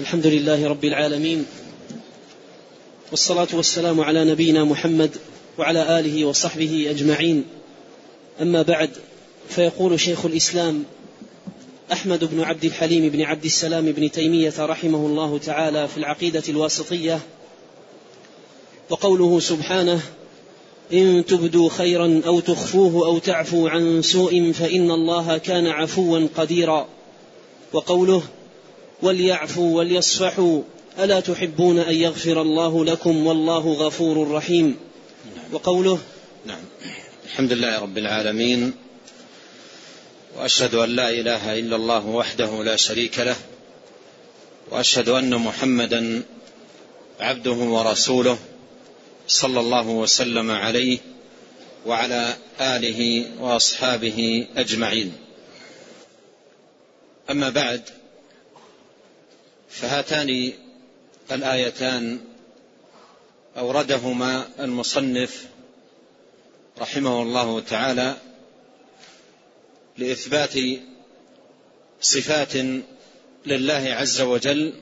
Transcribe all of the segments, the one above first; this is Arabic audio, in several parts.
الحمد لله رب العالمين والصلاة والسلام على نبينا محمد وعلى آله وصحبه أجمعين. أما بعد فيقول شيخ الإسلام أحمد بن عبد الحليم بن عبد السلام بن تيمية رحمه الله تعالى في العقيدة الواسطية وقوله سبحانه إن تبدوا خيرا أو تخفوه أو تعفوا عن سوء فإن الله كان عفوا قديرا وقوله وليعفوا وليصفحوا. ألا تحبون أن يغفر الله لكم والله غفور رحيم. وقوله نعم. الحمد لله رب العالمين. وأشهد أن لا إله إلا الله وحده لا شريك له. وأشهد أن محمدا عبده ورسوله صلى الله وسلم عليه وعلى آله وأصحابه أجمعين. أما بعد فهاتان الآيتان أوردهما المصنف رحمه الله تعالى لإثبات صفات لله عز وجل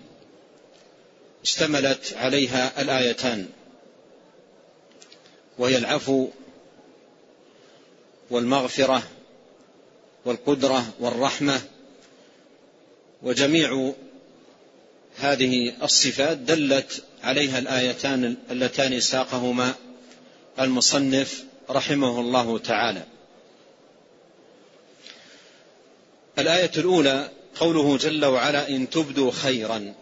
اشتملت عليها الآيتان وهي العفو والمغفرة والقدرة والرحمة وجميع هذه الصفات دلت عليها الآيتان اللتان ساقهما المصنف رحمه الله تعالى. الآية الأولى قوله جل وعلا إن تبدوا خيرا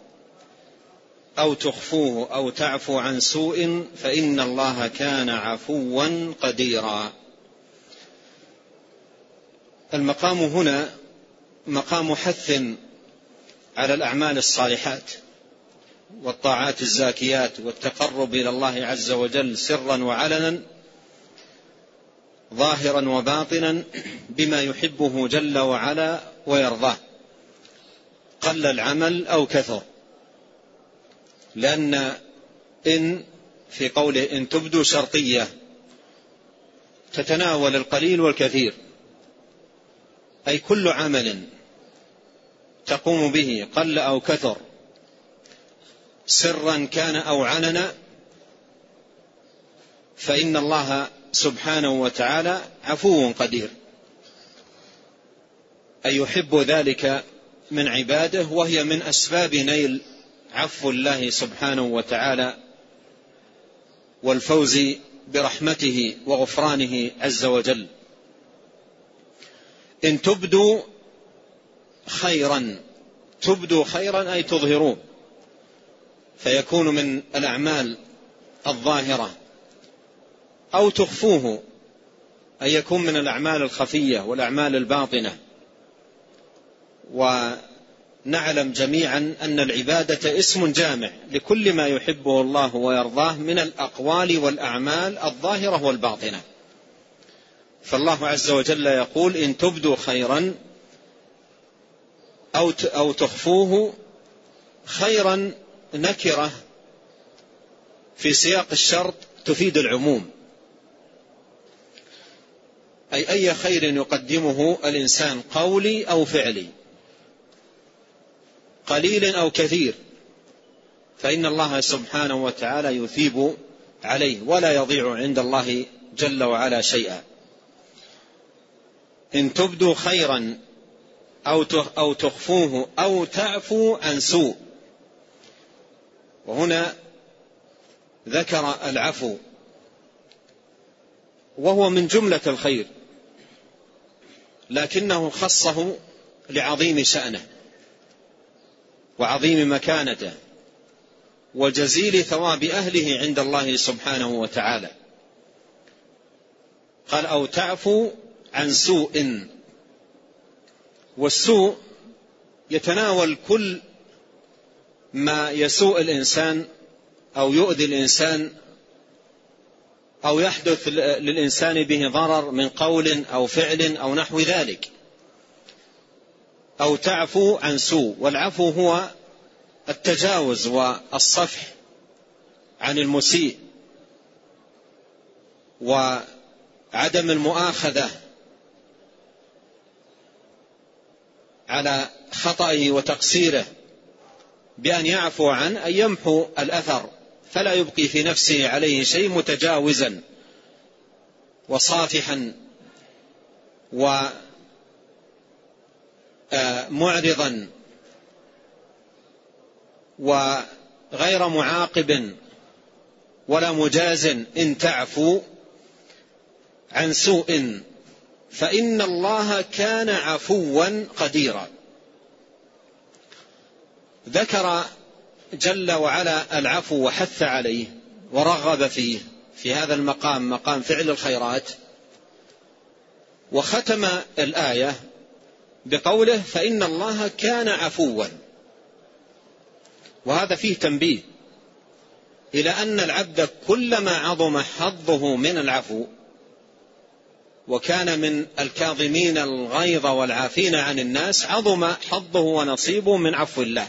أو تخفوه أو تعفو عن سوء فإن الله كان عفوا قديرا. المقام هنا مقام حث على الأعمال الصالحات والطاعات الزاكيات والتقرب إلى الله عز وجل سرا وعلنا ظاهرا وباطنا بما يحبه جل وعلا ويرضاه. قل العمل أو كثر. لأن إن في قوله إن تبدوا شرطية تتناول القليل والكثير أي كل عمل تقوم به قل أو كثر. سرا كان أو علنا فإن الله سبحانه وتعالى عفو قدير. اي يحب ذلك من عباده؟ وهي من أسباب نيل عفو الله سبحانه وتعالى والفوز برحمته وغفرانه عز وجل. إن تبدوا خيرا. تبدوا خيرا أي تظهروه فيكون من الأعمال الظاهرة. أو تخفوه. اي يكون من الأعمال الخفية والأعمال الباطنة. ونعلم جميعا أن العبادة اسم جامع لكل ما يحبه الله ويرضاه من الأقوال والأعمال الظاهرة والباطنة. فالله عز وجل يقول إن تبدوا خيرا أو أو تخفوه خيرا نكرة في سياق الشرط تفيد العموم. أي أي خير يقدمه الإنسان قولي أو فعلي. قليل أو كثير. فإن الله سبحانه وتعالى يثيب عليه ولا يضيع عند الله جل وعلا شيئا. إن تبدوا خيرا أو تخفوه أو تعفو عن سوء. وهنا ذكر العفو. وهو من جملة الخير. لكنه خصه لعظيم شأنه وعظيم مكانته وجزيل ثواب أهله عند الله سبحانه وتعالى. قال أو تعفو عن سوء. والسوء يتناول كل ما يسوء الإنسان أو يؤذي الإنسان أو يحدث للإنسان به ضرر من قول أو فعل أو نحو ذلك أو تعفو عن سوء. والعفو هو التجاوز والصفح عن المسيء وعدم المؤاخذة على خطئه وتقصيره بأن يعفو عنه أن يمحو الأثر فلا يبقي في نفسه عليه شيء متجاوزا وصافحا ومعرضا وغير معاقب ولا مجاز إن تعفو عن سوء فإن الله كان عفوا قديرا. ذكر جل وعلا العفو وحث عليه ورغب فيه في هذا المقام مقام فعل الخيرات وختم الآية بقوله فإن الله كان عفوا. وهذا فيه تنبيه إلى أن العبد كلما عظم حظه من العفو وكان من الكاظمين الغيظ والعافين عن الناس عظم حظه ونصيبه من عفو الله.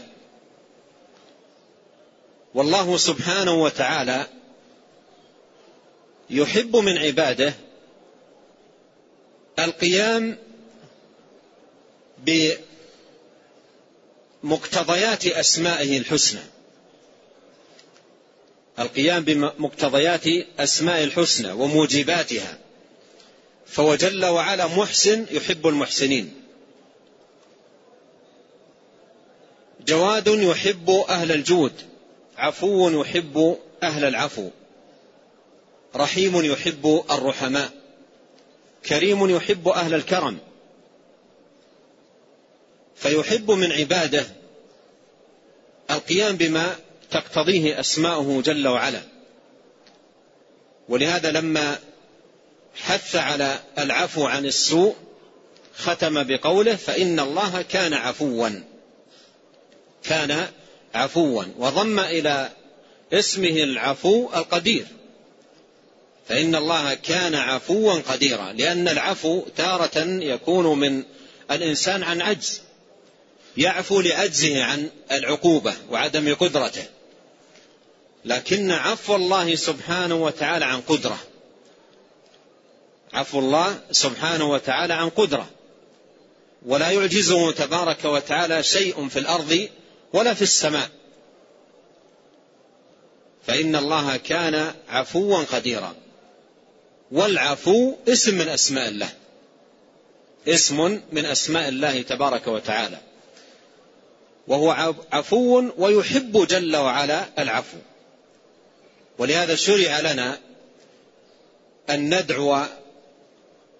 والله سبحانه وتعالى يحب من عباده القيام بمقتضيات أسمائه الحسنى. القيام بمقتضيات اسماء الحسنى وموجباتها. فهو جل وعلا محسن يحب المحسنين. جواد يحب أهل الجود عفو يحب أهل العفو رحيم يحب الرحماء كريم يحب أهل الكرم. فيحب من عباده القيام بما تقتضيه أسماؤه جل وعلا. ولهذا لما حث على العفو عن السوء ختم بقوله فإن الله كان عفوا. كان عفوا وضم إلى اسمه العفو القدير. فإن الله كان عفوا قديرا لأن العفو تارة يكون من الإنسان عن عجز يعفو لعجزه عن العقوبة وعدم قدرته. لكن عفو الله سبحانه وتعالى عن قدرة. عفو الله سبحانه وتعالى عن قدرة. ولا يعجزه تبارك وتعالى شيء في الأرض ولا في السماء. فإن الله كان عفوا قديرا. والعفو اسم من أسماء الله. اسم من أسماء الله تبارك وتعالى. وهو عفو ويحب جل وعلا العفو. ولهذا شرع لنا أن ندعو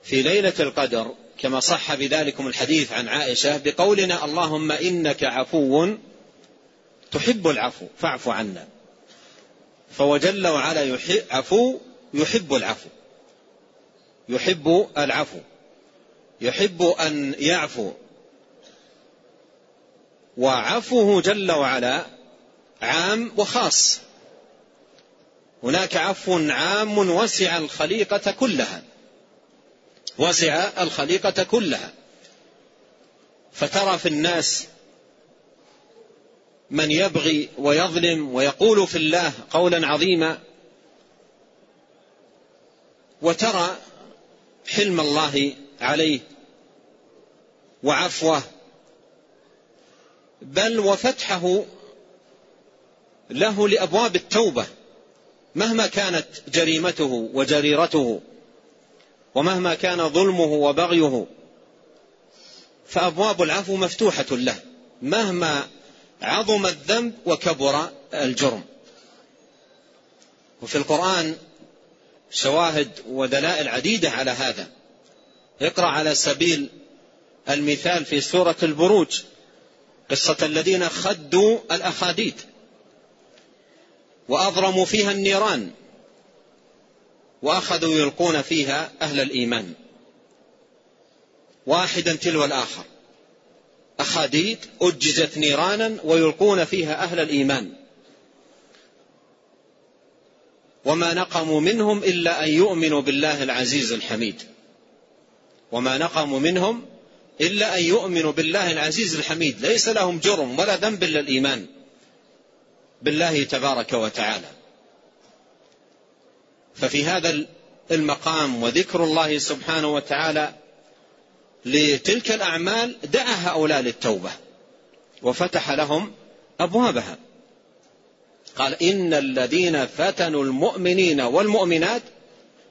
في ليلة القدر كما صح بذلكم الحديث عن عائشة بقولنا اللهم إنك عفو تحب العفو فاعف عنا. فهو جل وعلا عفو يحب العفو. يحب العفو. يحب أن يعفو. وعفوه جل وعلا عام وخاص. هناك عفو عام وسع الخليقة كلها. وسع الخليقة كلها. فترى في الناس من يبغي ويظلم ويقول في الله قولا عظيما. وترى حلم الله عليه وعفوه. بل وفتحه له لأبواب التوبة مهما كانت جريمته وجريرته. ومهما كان ظلمه وبغيه فأبواب العفو مفتوحة له مهما عظم الذنب وكبر الجرم. وفي القرآن شواهد ودلائل عديدة على هذا. اقرأ على سبيل المثال في سورة البروج قصة الذين خدوا الاخاديد واضرموا فيها النيران. وأخذوا يلقون فيها أهل الإيمان. واحدا تلو الآخر. اخاديد اججت نيرانا ويلقون فيها أهل الإيمان. وما نقموا منهم إلا أن يؤمنوا بالله العزيز الحميد. وما نقموا منهم إلا أن يؤمنوا بالله العزيز الحميد. ليس لهم جرم ولا ذنب إلا الإيمان بالله تبارك وتعالى. ففي هذا المقام وذكر الله سبحانه وتعالى لتلك الأعمال دعا هؤلاء للتوبة وفتح لهم أبوابها. قال إن الذين فتنوا المؤمنين والمؤمنات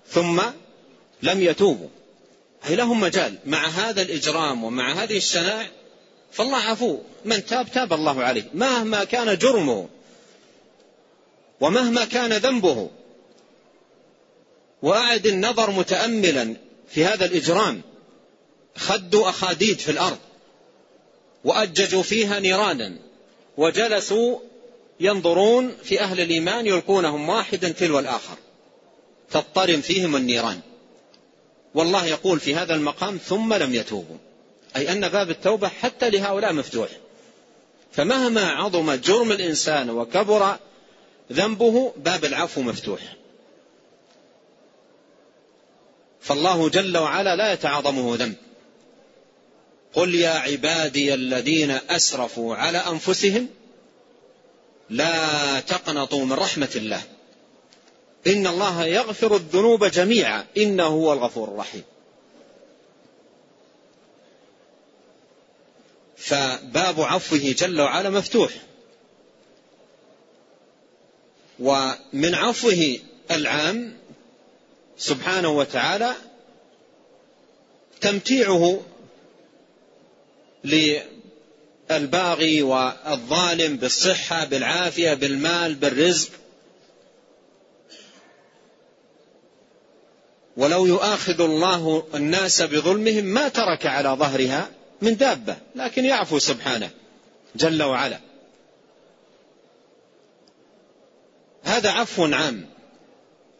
ثم لم يتوبوا. أي لهم مجال. مع هذا الإجرام ومع هذه الشنائع فالله عفو. من تاب تاب الله عليه. مهما كان جرمه ومهما كان ذنبه وأعد النظر متأملا في هذا الإجرام. خدوا أخاديد في الأرض وأججوا فيها نيرانا وجلسوا ينظرون في أهل الإيمان يلقونهم واحدا تلو الآخر تضطرم فيهم النيران. والله يقول في هذا المقام ثم لم يتوبوا. أي أن باب التوبة حتى لهؤلاء مفتوح. فمهما عظم جرم الإنسان وكبر ذنبه باب العفو مفتوح. فالله جل وعلا لا يتعاظمه ذنب. قل يا عبادي الذين أسرفوا على أنفسهم لا تقنطوا من رحمة الله. إن الله يغفر الذنوب جميعا. إنه هو الغفور الرحيم. فباب عفوه جل وعلا مفتوح. ومن عفوه العام سبحانه وتعالى تمتيعه للباغي والظالم بالصحة بالعافية بالمال بالرزق. ولو يؤاخذ الله الناس بظلمهم ما ترك على ظهرها من دابة لكن يعفو سبحانه جل وعلا. هذا عفو عام.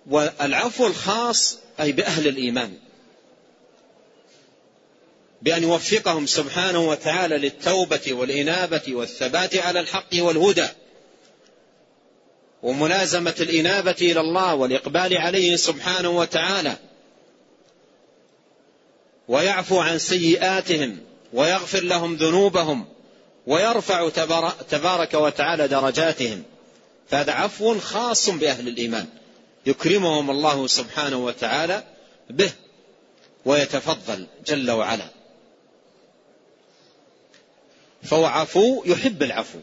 والعفو الخاص أي بأهل الإيمان. بأن يوفقهم سبحانه وتعالى للتوبة والإنابة والثبات على الحق والهدى. وملازمة الإنابة إلى الله والإقبال عليه سبحانه وتعالى. ويعفو عن سيئاتهم ويغفر لهم ذنوبهم ويرفع تبارك وتعالى درجاتهم. فهذا عفو خاص بأهل الإيمان. يكرمهم الله سبحانه وتعالى به ويتفضل جل وعلا. فهو عفو يحب العفو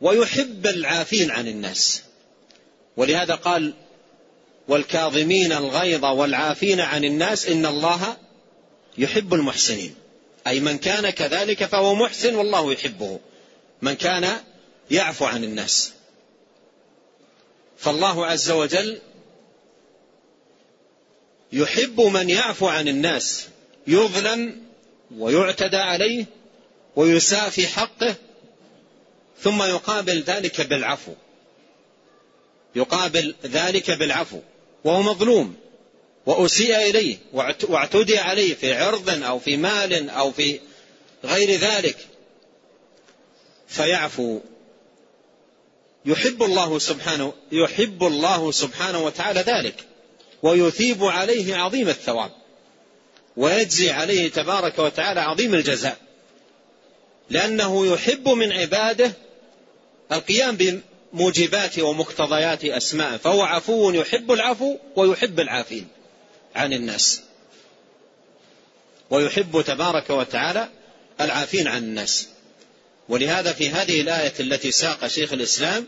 ويحب العافين عن الناس. ولهذا قال والكاظمين الغيظ والعافين عن الناس إن الله يحب المحسنين. أي من كان كذلك فهو محسن والله يحبه. من كان يعفو عن الناس. فالله عز وجل يحب من يعفو عن الناس يظلم ويعتدى عليه ويساء في حقه ثم يقابل ذلك بالعفو. يقابل ذلك بالعفو. وهو مظلوم. وأسيء إليه واعتدي عليه في عرض أو في مال أو في غير ذلك. فيعفو يحب الله سبحانه يحب الله سبحانه وتعالى ذلك ويثيب عليه عظيم الثواب ويجزي عليه تبارك وتعالى عظيم الجزاء لأنه يحب من عباده القيام بموجبات ومقتضيات أسماء فهو عفو يحب العفو ويحب العافين عن الناس ويحب تبارك وتعالى العافين عن الناس. ولهذا في هذه الآية التي ساق شيخ الإسلام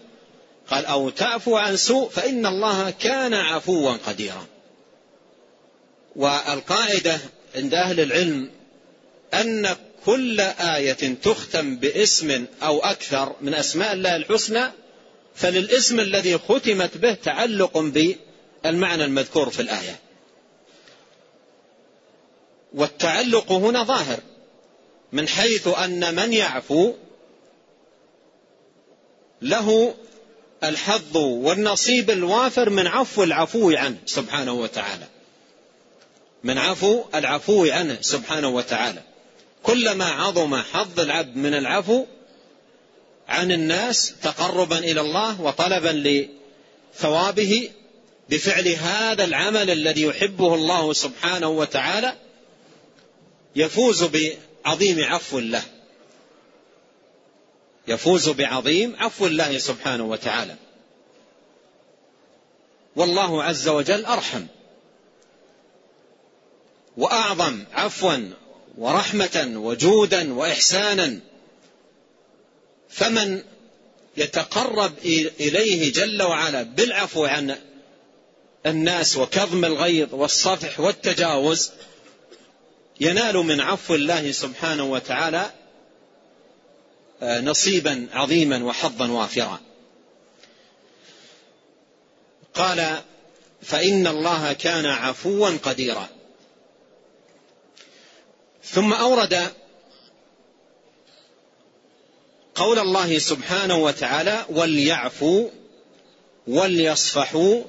قال أو تعفو عن سوء فإن الله كان عفوا قديرا. والقاعدة عند أهل العلم أن كل آية تختم باسم أو أكثر من أسماء الله الحسنى فللاسم الذي ختمت به تعلق بالمعنى المذكور في الآية. والتعلق هنا ظاهر من حيث أن من يعفو له الحظ والنصيب الوافر من عفو العفو عنه سبحانه وتعالى. من عفو العفو عنه سبحانه وتعالى. كلما عظم حظ العبد من العفو عن الناس تقربا إلى الله وطلبا لثوابه بفعل هذا العمل الذي يحبه الله سبحانه وتعالى يفوز بعظيم عفو الله يفوز بعظيم. عفو الله سبحانه وتعالى. والله عز وجل أرحم. وأعظم عفوا ورحمة وجودا واحسانا. فمن يتقرب إليه جل وعلا بالعفو عن الناس وكظم الغيظ والصفح والتجاوز ينال من عفو الله سبحانه وتعالى نصيبا عظيما وحظا وافرا. قال فإن الله كان عفوا قديرا. ثم أورد قول الله سبحانه وتعالى وليعفوا وليصفحوا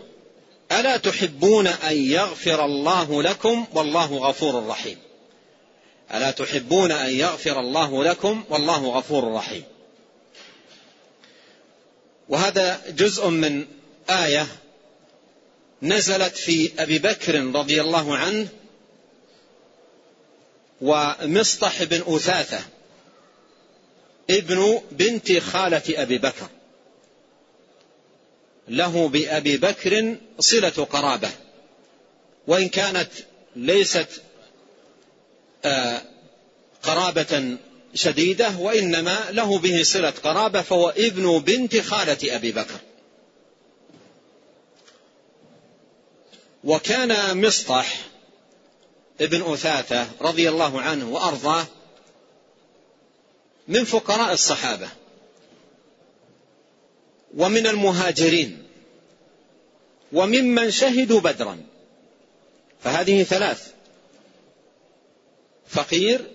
ألا تحبون أن يغفر الله لكم والله غفور رحيم. ألا تحبون أن يغفر الله لكم والله غفور رحيم. وهذا جزء من آية نزلت في أبي بكر رضي الله عنه ومصطح بن أثاثة ابن بنت خالة أبي بكر. له بأبي بكر صلة قرابة وإن كانت ليست قرابة شديدة وإنما له به صلة قرابة فهو ابن بنت خالة أبي بكر. وكان مصطح ابن أثاثة رضي الله عنه وأرضاه من فقراء الصحابة ومن المهاجرين وممن شهدوا بدرا. فهذه ثلاث. فقير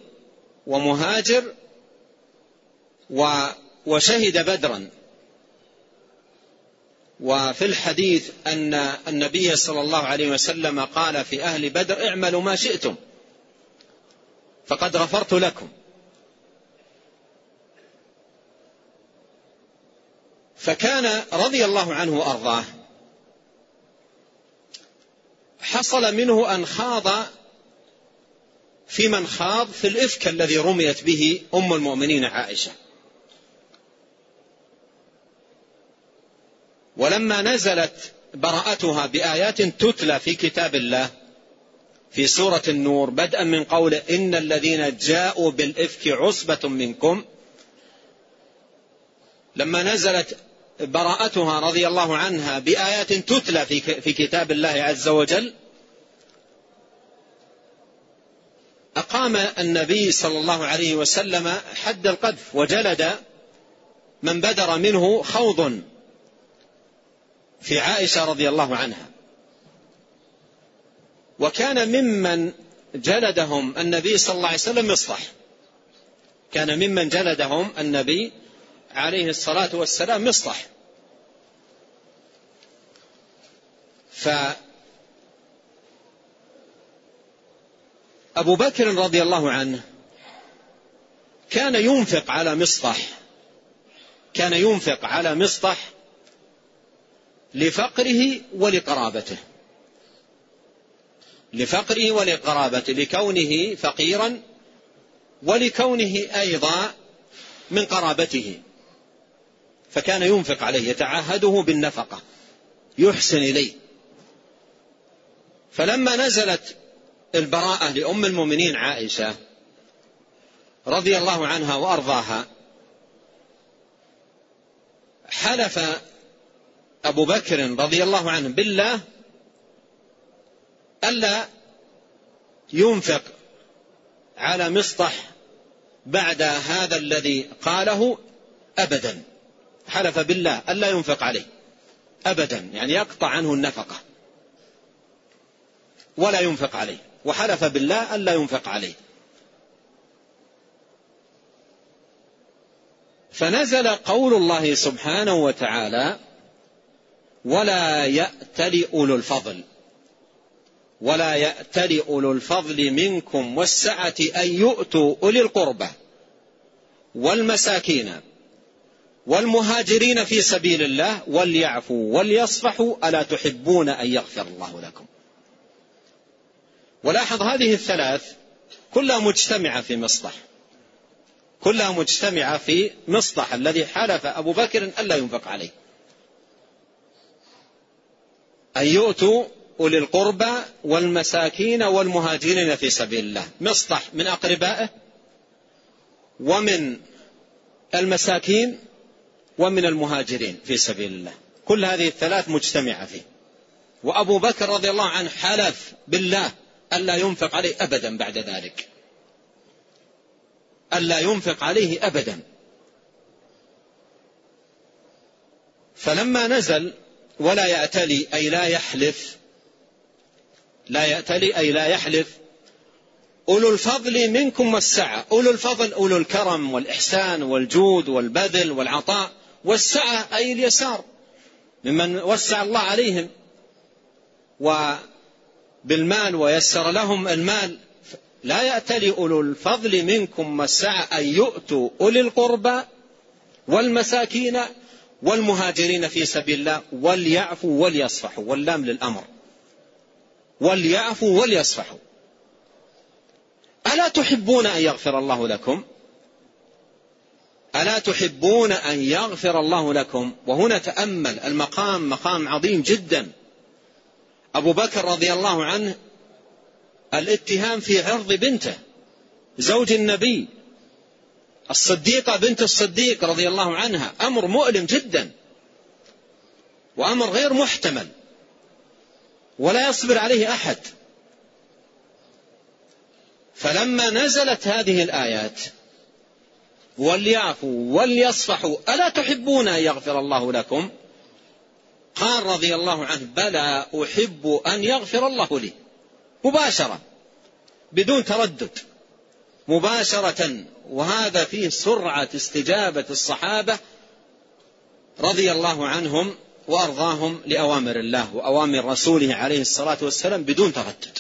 ومهاجر وشهد بدرا. وفي الحديث أن النبي صلى الله عليه وسلم قال في أهل بدر اعملوا ما شئتم فقد غفرت لكم. فكان رضي الله عنه وأرضاه. حصل منه أن خاض في من خاض في الإفك الذي رميت به أم المؤمنين عائشة. ولما نزلت براءتها بآيات تتلى في كتاب الله في سورة النور بدءا من قول إن الذين جاءوا بالإفك عصبة منكم لما نزلت براءتها رضي الله عنها بآيات تتلى في كتاب الله عز وجل أقام النبي صلى الله عليه وسلم حد القذف وجلد من بدر منه خوض في عائشة رضي الله عنها. وكان ممن جلدهم النبي صلى الله عليه وسلم مصطح كان ممن جلدهم النبي عليه الصلاة والسلام مصطح أبو بكر رضي الله عنه كان ينفق على مصطح كان ينفق على مصطح لفقره ولقرابته. لفقره ولقرابته لكونه فقيرا ولكونه أيضا من قرابته. فكان ينفق عليه يتعهده بالنفقة يحسن إليه. فلما نزلت البراءة لأم المؤمنين عائشة رضي الله عنها وأرضاها. حلف أبو بكر رضي الله عنه بالله ألا ينفق على مصطح بعد هذا الذي قاله أبدا. حلف بالله ألا ينفق عليه أبدا يعني يقطع عنه النفقة ولا ينفق عليه. وحلف بالله الا ينفق عليه. فنزل قول الله سبحانه وتعالى ولا يأتل أولو الفضل ولا يأتل أولو الفضل منكم والسعة أن يؤتوا أولي القربى والمساكين والمهاجرين في سبيل الله وليعفوا وليصفحوا ألا تحبون أن يغفر الله لكم؟ ولاحظ هذه الثلاث كلها مجتمعة في مصطح كلها مجتمعة في مصطح الذي حلف أبو بكر ألا ينفق عليه. أن يؤتوا أولي القربى والمساكين والمهاجرين في سبيل الله. مصطح من أقربائه ومن المساكين ومن المهاجرين في سبيل الله. كل هذه الثلاث مجتمعة فيه. وأبو بكر رضي الله عنه حلف بالله ألا ينفق عليه أبدا بعد ذلك. ألا ينفق عليه أبدا. فلما نزل ولا يأتلي أي لا يحلف لا يأتلي أي لا يحلف أولو الفضل منكم والسعة. أولو الفضل أولو الكرم والإحسان والجود والبذل والعطاء والسعة أي اليسار ممن وسع الله عليهم. وبالمال ويسر لهم المال. لا يأتلي أولو الفضل منكم والسعة أن يؤتوا أولي القربى والمساكين والمهاجرين في سبيل الله وليعفوا وليصفحوا. واللام للأمر. وليعفوا وليصفحوا. ألا تحبون أن يغفر الله لكم؟ ألا تحبون أن يغفر الله لكم؟ وهنا تأمل المقام مقام عظيم جدا. أبو بكر رضي الله عنه الاتهام في عرض بنته زوج النبي الصديقة بنت الصديق رضي الله عنها أمر مؤلم جدا وأمر غير محتمل ولا يصبر عليه أحد. فلما نزلت هذه الآيات وليعفوا وليصفحوا ألا تحبون أن يغفر الله لكم؟ قال رضي الله عنه بلى أحب أن يغفر الله لي. مباشرة بدون تردد مباشرة وهذا فيه سرعة استجابة الصحابة رضي الله عنهم وأرضاهم لأوامر الله وأوامر رسوله عليه الصلاة والسلام بدون تردد.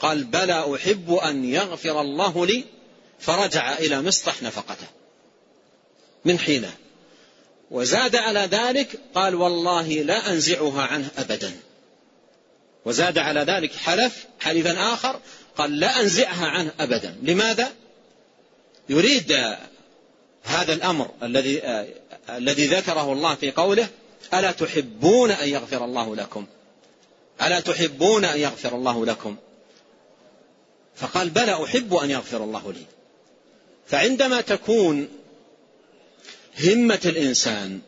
قال بلى أحب أن يغفر الله لي. فرجع إلى مصطح نفقته من حينه. وزاد على ذلك قال والله لا أنزعها عنه أبدا. وزاد على ذلك حلف حلفا آخر قال لا أنزعها عنه أبدا. لماذا؟ يريد هذا الأمر الذي الذي ذكره الله في قوله ألا تحبون أن يغفر الله لكم؟ ألا تحبون أن يغفر الله لكم؟ فقال بلى أحب أن يغفر الله لي. فعندما تكون همة الإنسان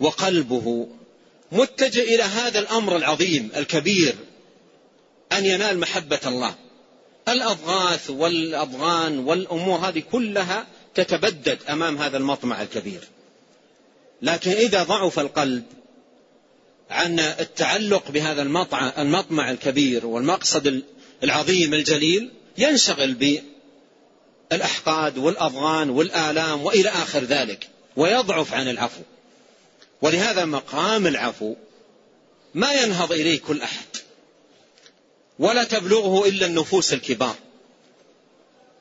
وقلبه متجه إلى هذا الأمر العظيم الكبير أن ينال محبة الله. الأضغاث والأضغان والأمور هذه كلها تتبدد أمام هذا المطمع الكبير. لكن إذا ضعف القلب عن التعلق بهذا المطمع الكبير والمقصد العظيم الجليل ينشغل بالأحقاد والأضغان والآلام وإلى آخر ذلك ويضعف عن العفو. ولهذا مقام العفو ما ينهض إليه كل أحد ولا تبلغه إلا النفوس الكبار.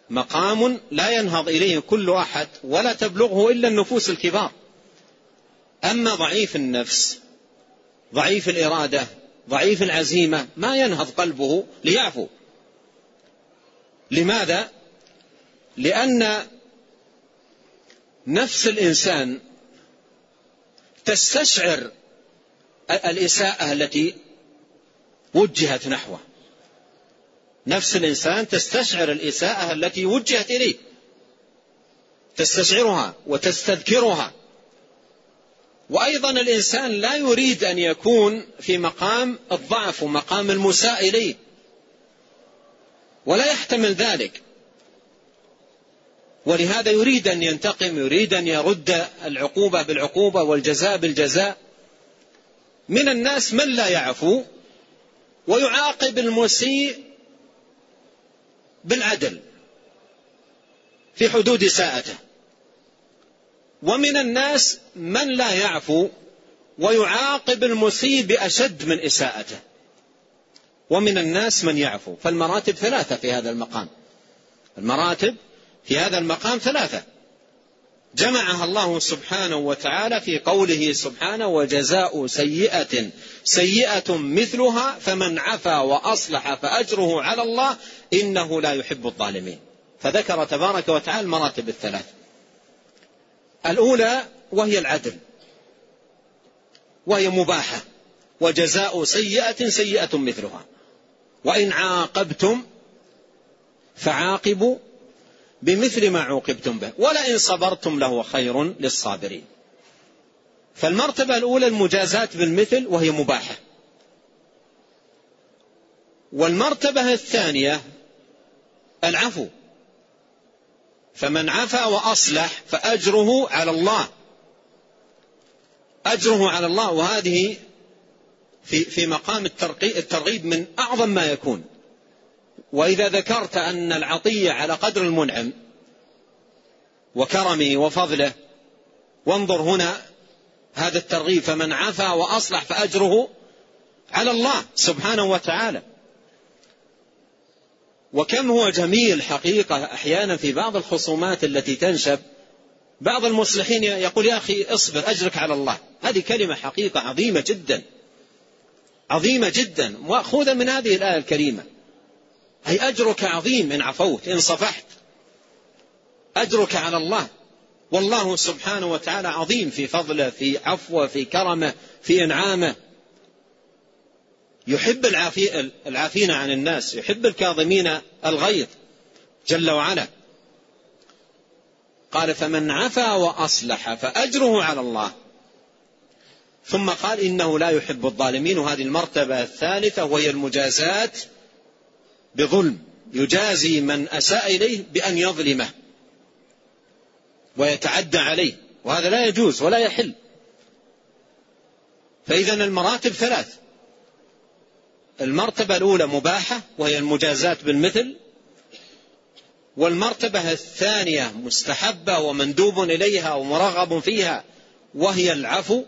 مقام لا ينهض إليه كل أحد ولا تبلغه إلا النفوس الكبار. أما ضعيف النفس ضعيف الإرادة ضعيف العزيمة ما ينهض قلبه ليعفو. لماذا؟ لأن نفس الإنسان تستشعر الإساءة التي وجهت نحوه. نفس الإنسان تستشعر الإساءة التي وجهت إليه. تستشعرها وتستذكرها. وأيضا الإنسان لا يريد أن يكون في مقام الضعف ومقام المساء إليه. ولا يحتمل ذلك. ولهذا يريد أن ينتقم يريد أن يرد العقوبة بالعقوبة والجزاء بالجزاء. من الناس من لا يعفو ويعاقب المسيء بالعدل في حدود ساءته ومن الناس من لا يعفو ويعاقب المسيء بأشد من إساءته. ومن الناس من يعفو فالمراتب ثلاثة في هذا المقام. المراتب في هذا المقام ثلاثة. جمعها الله سبحانه وتعالى في قوله سبحانه وجزاء سيئة سيئة مثلها فمن عفا وأصلح فأجره على الله إنه لا يحب الظالمين. فذكر تبارك وتعالى المراتب الثلاث الأولى وهي العدل. وهي مباحة. وجزاء سيئة سيئة مثلها. وإن عاقبتم فعاقبوا بمثل ما عوقبتم به. ولئن صبرتم لهو خير للصابرين. فالمرتبة الأولى المجازات بالمثل وهي مباحة. والمرتبة الثانية العفو. فمن عفا وأصلح فأجره على الله. أجره على الله. وهذه في في مقام الترغيب من أعظم ما يكون. وإذا ذكرت أن العطية على قدر المنعم وكرمه وفضله وانظر هنا هذا الترغيب فمن عفا وأصلح فأجره على الله سبحانه وتعالى. وكم هو جميل حقيقة أحيانا في بعض الخصومات التي تنشب بعض المصلحين يقول يا أخي اصبر أجرك على الله. هذه كلمة حقيقة عظيمة جدا عظيمة جدا مأخوذة من هذه الآية الكريمة. أي أجرك عظيم إن عفوت إن صفحت. أجرك على الله. والله سبحانه وتعالى عظيم في فضله في عفوه في كرمه في إنعامه. يحب العافي العافين عن الناس يحب الكاظمين الغيظ جل وعلا. قال فمن عفا وأصلح فأجره على الله. ثم قال إنه لا يحب الظالمين. وهذه المرتبة الثالثة وهي المجازات بظلم يجازي من أساء إليه بأن يظلمه ويتعدى عليه وهذا لا يجوز ولا يحل. فإذا المراتب ثلاث. المرتبة الأولى مباحة وهي المجازات بالمثل والمرتبة الثانية مستحبة ومندوب إليها ومرغب فيها وهي العفو.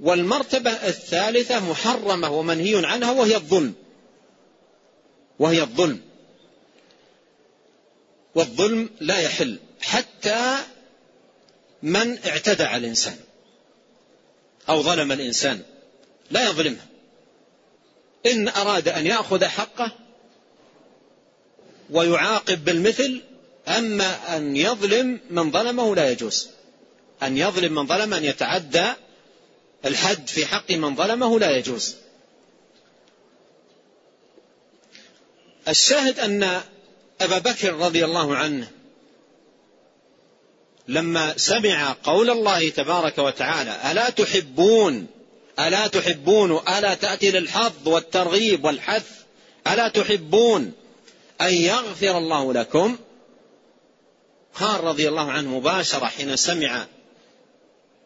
والمرتبة الثالثة محرمة ومنهي عنها وهي الظلم. وهي الظلم. والظلم لا يحل حتى من اعتدى على الإنسان أو ظلم الإنسان. لا يظلمه إن أراد أن يأخذ حقه ويعاقب بالمثل أما أن يظلم من ظلمه لا يجوز. أن يظلم من ظلم أن يتعدى الحد في حق من ظلمه لا يجوز. الشاهد أن أبا بكر رضي الله عنه لما سمع قول الله تبارك وتعالى ألا تحبون؟ ألا تحبون؟ ألا تأتي للحظ والترغيب والحث؟ ألا تحبون أن يغفر الله لكم؟ قال رضي الله عنه مباشرة حين سمع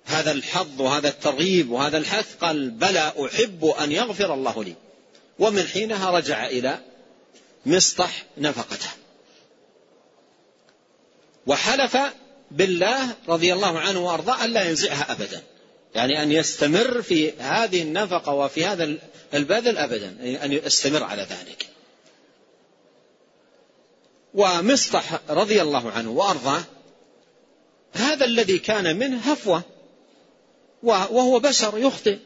هذا الحظ وهذا الترغيب وهذا الحث قال بلى أحب أن يغفر الله لي. ومن حينها رجع إلى مسطح نفقته. وحلف بالله رضي الله عنه وأرضاه الا ينزعها ابدا. يعني أن يستمر في هذه النفقة وفي هذا البذل ابدا. أن يستمر على ذلك. ومصطح رضي الله عنه وأرضاه هذا الذي كان منه هفوة وهو بشر يخطئ.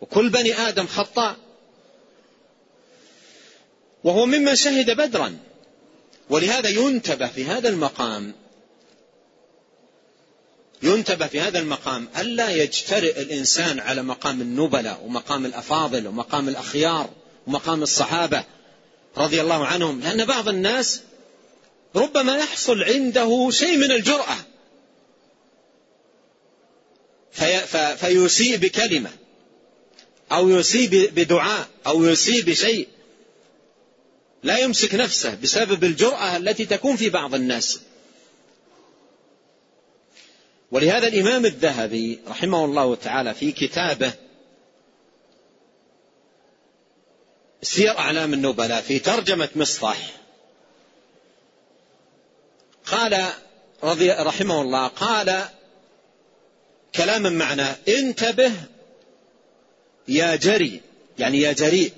وكل بني آدم خطاء. وهو ممن شهد بدرا. ولهذا ينتبه في هذا المقام ينتبه في هذا المقام ألا يجترئ الإنسان على مقام النبلاء ومقام الأفاضل ومقام الأخيار ومقام الصحابة رضي الله عنهم. لأن بعض الناس ربما يحصل عنده شيء من الجرأة. في فيسيء بكلمة أو يسيء بدعاء أو يسيء بشيء. لا يمسك نفسه بسبب الجرأة التي تكون في بعض الناس. ولهذا الإمام الذهبي رحمه الله تعالى في كتابه سير أعلام النبلاء في ترجمة مصطح قال رضي رحمه الله قال كلاما معناه انتبه يا جري يعني يا جريء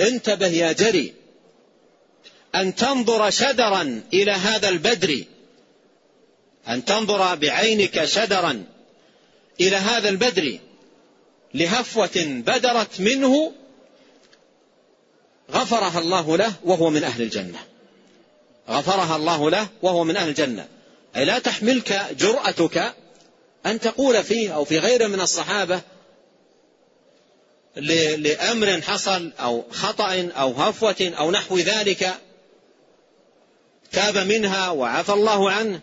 انتبه يا جري أن تنظر شدرا إلى هذا البدر. أن تنظر بعينك شدرا إلى هذا البدر. لهفوة بدرت منه غفرها الله له وهو من أهل الجنة. غفرها الله له وهو من أهل الجنة. أي لا تحملك جرأتك أن تقول فيه أو في غيره من الصحابة لأمر حصل أو خطأ أو هفوة أو نحو ذلك. تاب منها وعفى الله عنه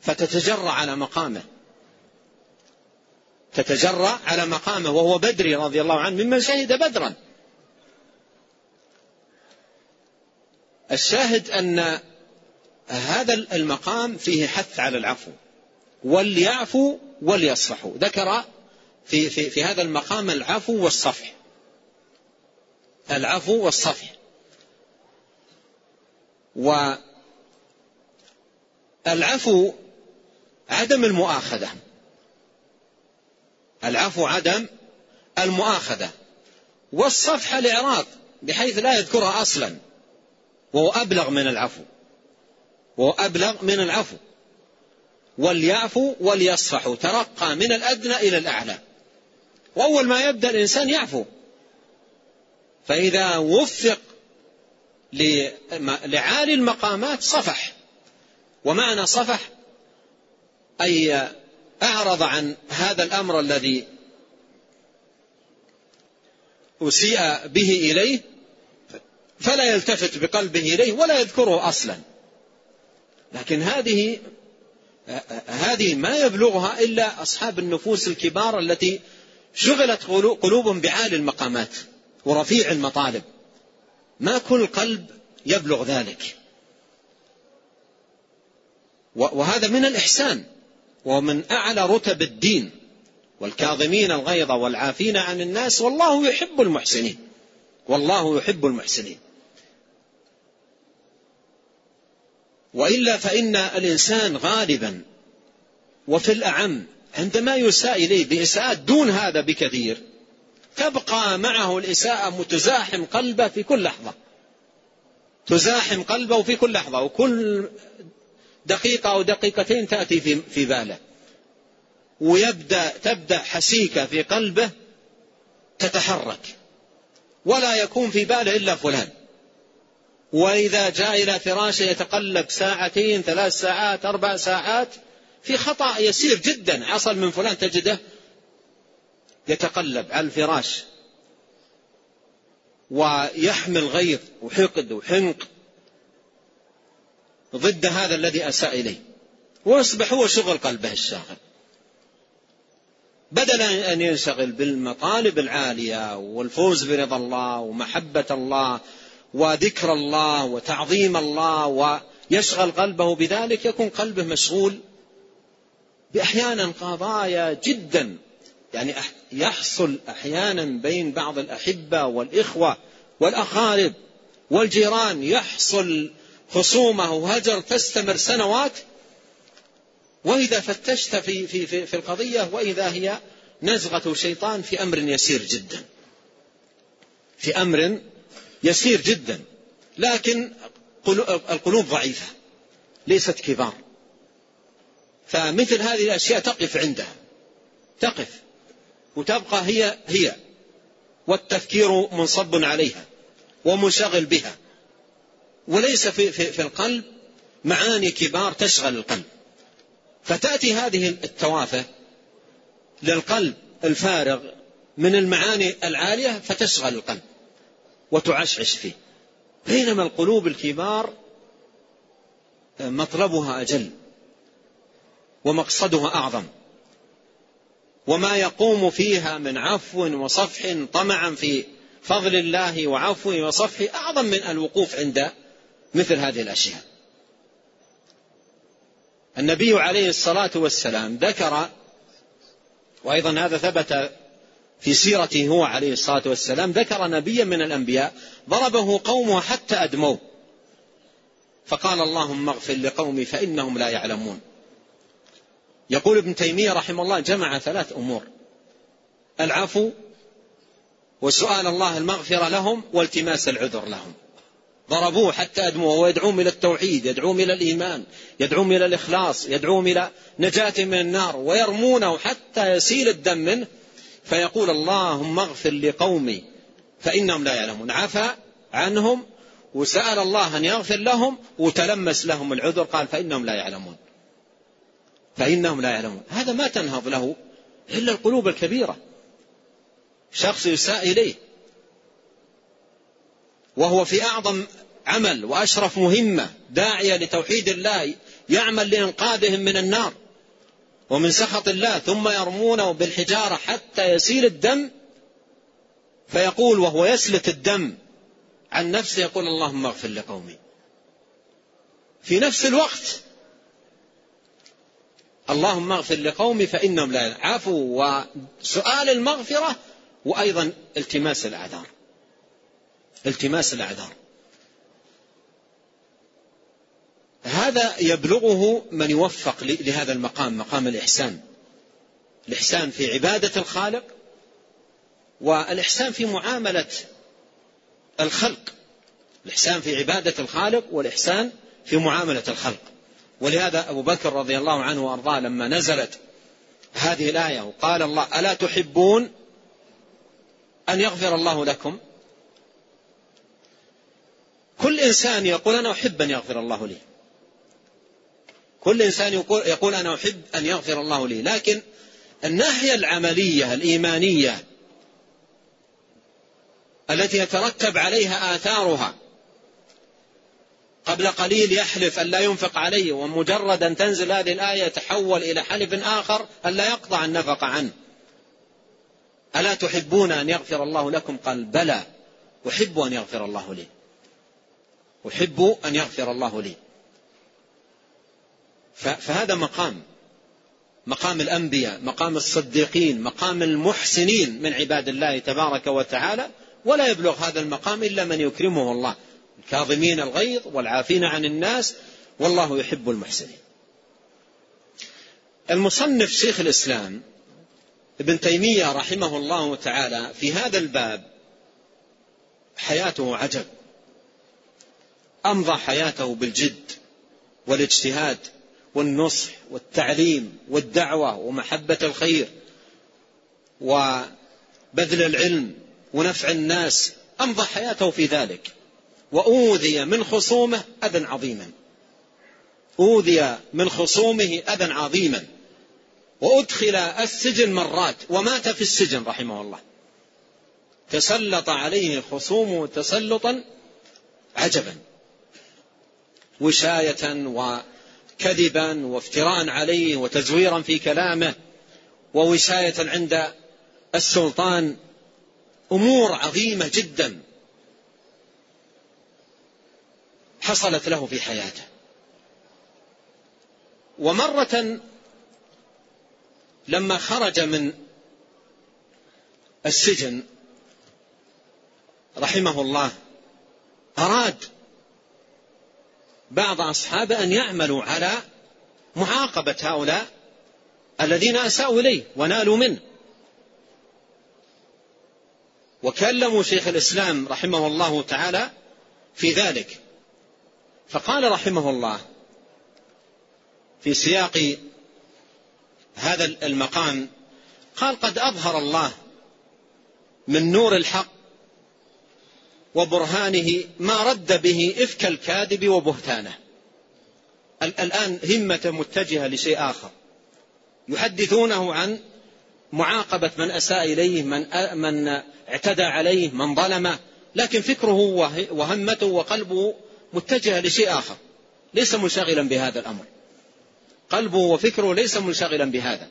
فتتجرى على مقامه. تتجرى على مقامه وهو بدري رضي الله عنه ممن شهد بدرا. الشاهد أن هذا المقام فيه حث على العفو وليعفوا وليصفحوا. ذكر في, في, في هذا المقام العفو والصفح. العفو والصفح. والعفو عدم المؤاخذة. العفو عدم المؤاخذة. والصفح الإعراض بحيث لا يذكرها أصلا. وهو أبلغ من العفو. وهو أبلغ من العفو. وليعفوا وليصفحوا ترقى من الأدنى إلى الأعلى. وأول ما يبدأ الإنسان يعفو. فإذا وفق لعالي المقامات صفح. ومعنى صفح أي أعرض عن هذا الأمر الذي أسيء به إليه فلا يلتفت بقلبه إليه ولا يذكره أصلا. لكن هذه هذه ما يبلغها إلا أصحاب النفوس الكبار التي شغلت قلوبهم بعالي المقامات ورفيع المطالب. ما كل قلب يبلغ ذلك. وهذا من الإحسان ومن أعلى رتب الدين والكاظمين الغيظ والعافين عن الناس والله يحب المحسنين. والله يحب المحسنين. وإلا فإن الإنسان غالبا وفي الأعم عندما يساء إليه بإساءة دون هذا بكثير تبقى معه الإساءة متزاحم قلبه في كل لحظة. تزاحم قلبه في كل لحظة وكل دقيقة أو دقيقتين تأتي في في باله. ويبدأ تبدأ حسيكة في قلبه تتحرك. ولا يكون في باله إلا فلان. وإذا جاء إلى فراشه يتقلب ساعتين ثلاث ساعات أربع ساعات في خطأ يسير جدا. حصل من فلان تجده يتقلب على الفراش ويحمل غيظ وحقد وحنق ضد هذا الذي أساء إليه. ويصبح هو شغل قلبه الشاغل. بدل أن ينشغل بالمطالب العالية والفوز برضا الله ومحبة الله وذكر الله وتعظيم الله ويشغل قلبه بذلك يكون قلبه مشغول بأحيانا قضايا جدا يعني يحصل أحيانا بين بعض الأحبة والإخوة والأقارب والجيران يحصل خصومة وهجر تستمر سنوات وإذا فتشت في, في, في, في القضية وإذا هي نزغة شيطان في أمر يسير جدا. في أمر يسير جدا. لكن القلوب ضعيفة ليست كبار. فمثل هذه الأشياء تقف عندها. تقف. وتبقى هي هي والتفكير منصب عليها ومنشغل بها. وليس في, في, في القلب معاني كبار تشغل القلب. فتأتي هذه التوافه للقلب الفارغ من المعاني العالية فتشغل القلب وتعشعش فيه. بينما القلوب الكبار مطلبها أجل ومقصدها أعظم. وما يقوم فيها من عفو وصفح طمعا في فضل الله وعفوه وصفحه أعظم من الوقوف عند مثل هذه الأشياء. النبي عليه الصلاة والسلام ذكر وأيضا هذا ثبت في سيرته هو عليه الصلاة والسلام ذكر نبيا من الأنبياء ضربه قومه حتى أدموه فقال اللهم اغفر لقومي فإنهم لا يعلمون. يقول ابن تيمية رحمه الله جمع ثلاث أمور. العفو وسؤال الله المغفرة لهم والتماس العذر لهم. ضربوه حتى أدموه ويدعوهم إلى التوحيد يدعوهم إلى الإيمان يدعوهم إلى الإخلاص يدعوهم إلى نجاة من النار ويرمونه حتى يسيل الدم منه. فيقول اللهم اغفر لقومي فإنهم لا يعلمون. عفى عنهم وسأل الله أن يغفر لهم وتلمس لهم العذر قال فإنهم لا يعلمون. فإنهم لا يعلمون. هذا ما تنهض له إلا القلوب الكبيرة. شخص يساء إليه. وهو في أعظم عمل وأشرف مهمة داعية لتوحيد الله يعمل لإنقاذهم من النار ومن سخط الله ثم يرمونه بالحجارة حتى يسيل الدم. فيقول وهو يسلت الدم عن نفسه يقول اللهم اغفر لقومي. في نفس الوقت اللهم اغفر لقومي فإنهم لا عفو. وسؤال المغفرة وأيضا التماس الأعذار. التماس الأعذار. هذا يبلغه من يوفق لهذا المقام مقام الإحسان. الإحسان في عبادة الخالق والإحسان في معاملة الخلق. الإحسان في عبادة الخالق والإحسان في معاملة الخلق. ولهذا أبو بكر رضي الله عنه وأرضاه لما نزلت هذه الآية وقال الله ألا تحبون أن يغفر الله لكم? كل إنسان يقول أنا أحب أن يغفر الله لي. كل إنسان يقول, يقول أنا أحب أن يغفر الله لي. لكن الناحية العملية الإيمانية التي يترتب عليها آثارها قبل قليل يحلف أن لا ينفق عليه ومجرد أن تنزل هذه الآية يتحول إلى حلف آخر أن لا يقطع النفق عنه. ألا تحبون أن يغفر الله لكم؟ قال بلى أحب أن يغفر الله لي. أحب أن يغفر الله لي. فهذا مقام. مقام الأنبياء مقام الصديقين مقام المحسنين من عباد الله تبارك وتعالى ولا يبلغ هذا المقام إلا من يكرمه الله. الكاظمين الغيظ والعافين عن الناس والله يحب المحسنين. المصنف شيخ الإسلام ابن تيمية رحمه الله تعالى في هذا الباب حياته عجب. أمضى حياته بالجد والاجتهاد والنصح والتعليم والدعوة ومحبة الخير وبذل العلم ونفع الناس. أمضى حياته في ذلك. وأوذي من خصومه أذى عظيما. أوذي من خصومه أذى عظيما. وأدخل السجن مرات ومات في السجن رحمه الله. تسلط عليه خصومه تسلطا عجبا. وشاية وكذبا وافتراء عليه وتزويرا في كلامه. ووشاية عند السلطان أمور عظيمة جدا. حصلت له في حياته. ومرة لما خرج من السجن رحمه الله أراد بعض أصحابه أن يعملوا على معاقبة هؤلاء الذين أساءوا إليه ونالوا منه. وكلموا شيخ الإسلام رحمه الله تعالى في ذلك. فقال رحمه الله في سياق هذا المقام قال قد أظهر الله من نور الحق وبرهانه ما رد به إفك الكاذب وبهتانه. الآن همة متجهة لشيء آخر. يحدثونه عن معاقبة من أساء إليه من, من اعتدى عليه من ظلمه لكن فكره وهمته وقلبه متجهة لشيء آخر ليس منشغلا بهذا الأمر. قلبه وفكره ليس منشغلا بهذا.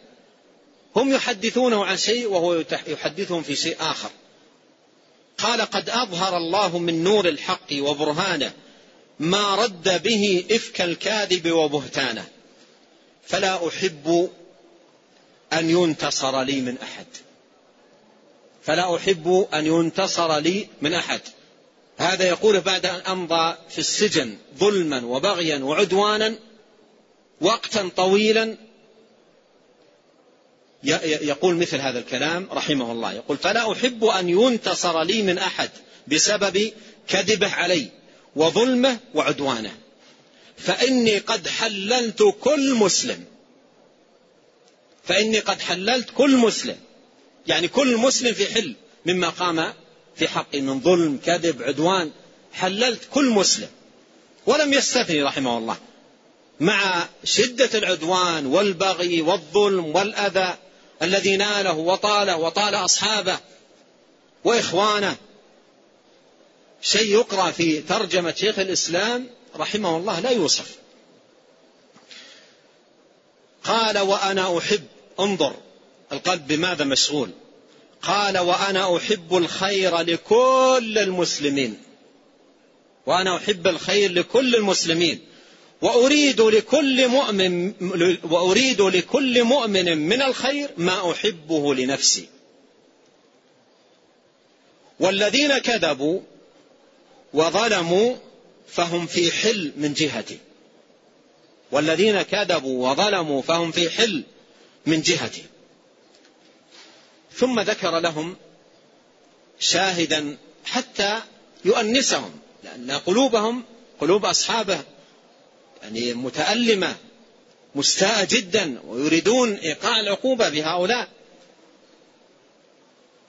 هم يحدثونه عن شيء وهو يحدثهم في شيء آخر. قال قد أظهر الله من نور الحق وبرهانه ما رد به إفك الكاذب وبهتانه. فلا أحب أن ينتصر لي من أحد. فلا أحب أن ينتصر لي من أحد. هذا يقول بعد أن أمضى في السجن ظلما وبغيا وعدوانا وقتا طويلا يقول مثل هذا الكلام رحمه الله. يقول فلا أحب أن ينتصر لي من أحد بسبب كذبه علي وظلمه وعدوانه فإني قد حللت كل مسلم فإني قد حللت كل مسلم يعني كل مسلم في حل مما قام في حقه من ظلم كذب عدوان حللت كل مسلم. ولم يستثني رحمه الله. مع شدة العدوان والبغي والظلم والأذى الذي ناله وطاله وطال أصحابه وإخوانه. شيء يقرأ في ترجمة شيخ الإسلام رحمه الله لا يوصف. قال وأنا أحب انظر القلب بماذا مشغول قال وأنا أحب الخير لكل المسلمين. وأنا أحب الخير لكل المسلمين. وأريد لكل مؤمن وأريد لكل مؤمن من الخير ما أحبه لنفسي. والذين كذبوا وظلموا فهم في حل من جهتي. والذين كذبوا وظلموا فهم في حل من جهتي. ثم ذكر لهم شاهدا حتى يؤنسهم لأن قلوبهم قلوب أصحابه يعني متألمة مستاءة جدا ويريدون إيقاع العقوبة بهؤلاء.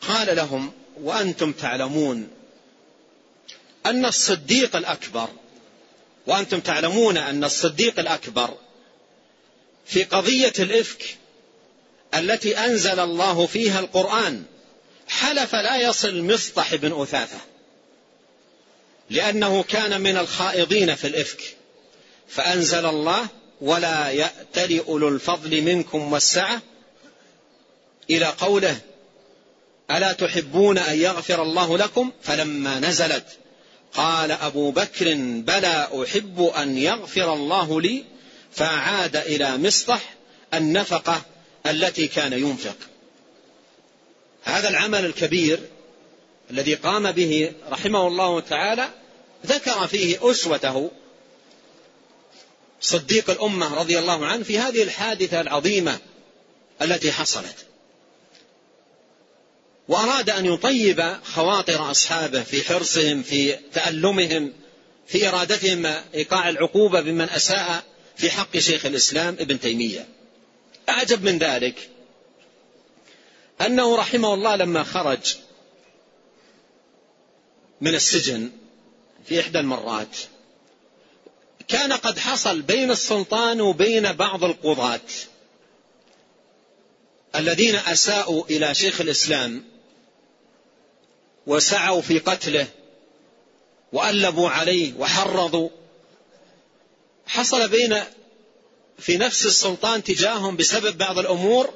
قال لهم وأنتم تعلمون أن الصديق الأكبر وأنتم تعلمون أن الصديق الأكبر في قضية الإفك التي أنزل الله فيها القرآن حلف لا يصل مصطح بن أثاثة لأنه كان من الخائضين في الإفك. فأنزل الله ولا يأتل أولو الفضل منكم والسعة إلى قوله ألا تحبون أن يغفر الله لكم؟ فلما نزلت قال أبو بكر بلى أحب أن يغفر الله لي. فعاد إلى مصطح النفقة التي كان ينفق. هذا العمل الكبير الذي قام به رحمه الله تعالى ذكر فيه أسوته صديق الأمة رضي الله عنه في هذه الحادثة العظيمة التي حصلت. وأراد أن يطيب خواطر أصحابه في حرصهم في تألمهم في إرادتهم إيقاع العقوبة بمن أساء في حق شيخ الإسلام ابن تيمية. أعجب من ذلك أنه رحمه الله لما خرج من السجن في إحدى المرات كان قد حصل بين السلطان وبين بعض القضاة الذين أساءوا إلى شيخ الإسلام وسعوا في قتله وألبوا عليه وحرضوا. حصل بين في نفس السلطان تجاههم بسبب بعض الأمور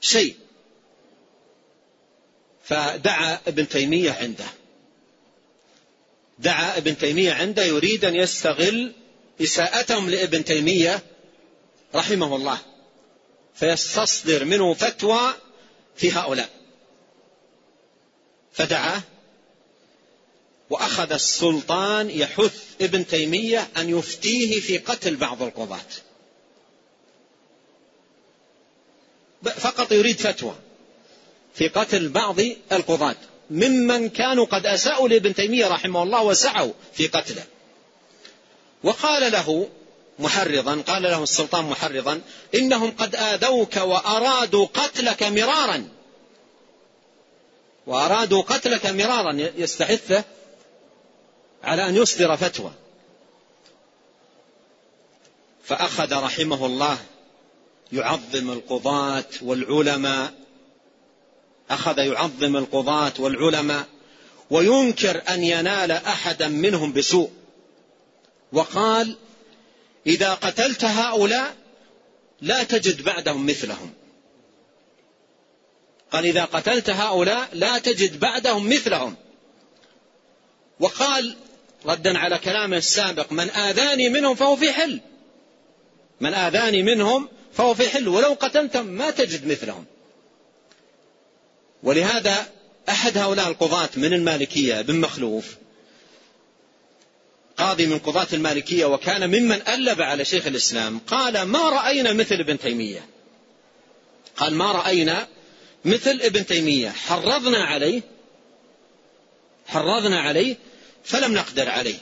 شيء. فدعا ابن تيمية عنده. دعا ابن تيمية عنده يريد أن يستغل إساءتهم لابن تيمية رحمه الله فيستصدر منه فتوى في هؤلاء. فدعاه وأخذ السلطان يحث ابن تيمية أن يفتيه في قتل بعض القضاة. فقط يريد فتوى في قتل بعض القضاة ممن كانوا قد أساءوا لابن تيمية رحمه الله وسعوا في قتله. وقال له محرضا قال له السلطان محرضا إنهم قد آذوك وأرادوا قتلك مرارا. وأرادوا قتلك مرارا يستحثه على أن يصدر فتوى. فأخذ رحمه الله يعظم القضاة والعلماء. أخذ يعظم القضاة والعلماء. وينكر أن ينال أحدا منهم بسوء. وقال إذا قتلت هؤلاء لا تجد بعدهم مثلهم. قال إذا قتلت هؤلاء لا تجد بعدهم مثلهم. وقال ردا على كلامه السابق من آذاني منهم فهو في حل. من آذاني منهم فهو في حل. ولو قتلتم ما تجد مثلهم. ولهذا أحد هؤلاء القضاة من المالكية بن مخلوف قاضي من قضاة المالكية وكان ممن ألب على شيخ الإسلام قال ما رأينا مثل ابن تيمية. قال ما رأينا مثل ابن تيمية. حرضنا عليه حرضنا عليه فلم نقدر عليه.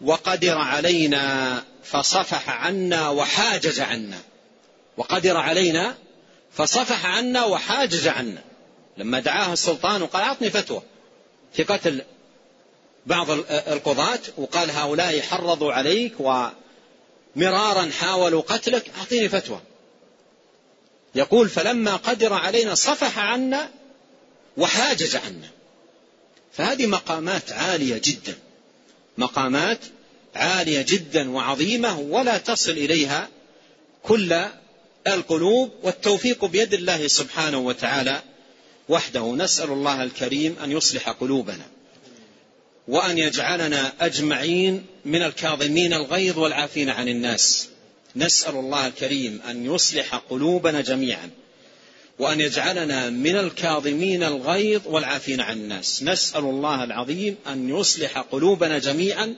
وقدر علينا فصفح عنا وحاجز عنا. وقدر علينا فصفح عنا وحاجز عنا. لما دعاه السلطان وقال أعطني فتوى. في قتل بعض القضاة وقال هؤلاء حرضوا عليك ومرارا حاولوا قتلك أعطيني فتوى. يقول فلما قدر علينا صفح عنا وحاجز عنا. فهذه مقامات عالية جدا. مقامات عالية جدا وعظيمة ولا تصل إليها كل القلوب والتوفيق بيد الله سبحانه وتعالى وحده. نسأل الله الكريم أن يصلح قلوبنا وأن يجعلنا أجمعين من الكاظمين الغيظ والعافين عن الناس. نسأل الله الكريم أن يصلح قلوبنا جميعا. وأن يجعلنا من الكاظمين الغيظ والعافين عن الناس. نسأل الله العظيم أن يصلح قلوبنا جميعا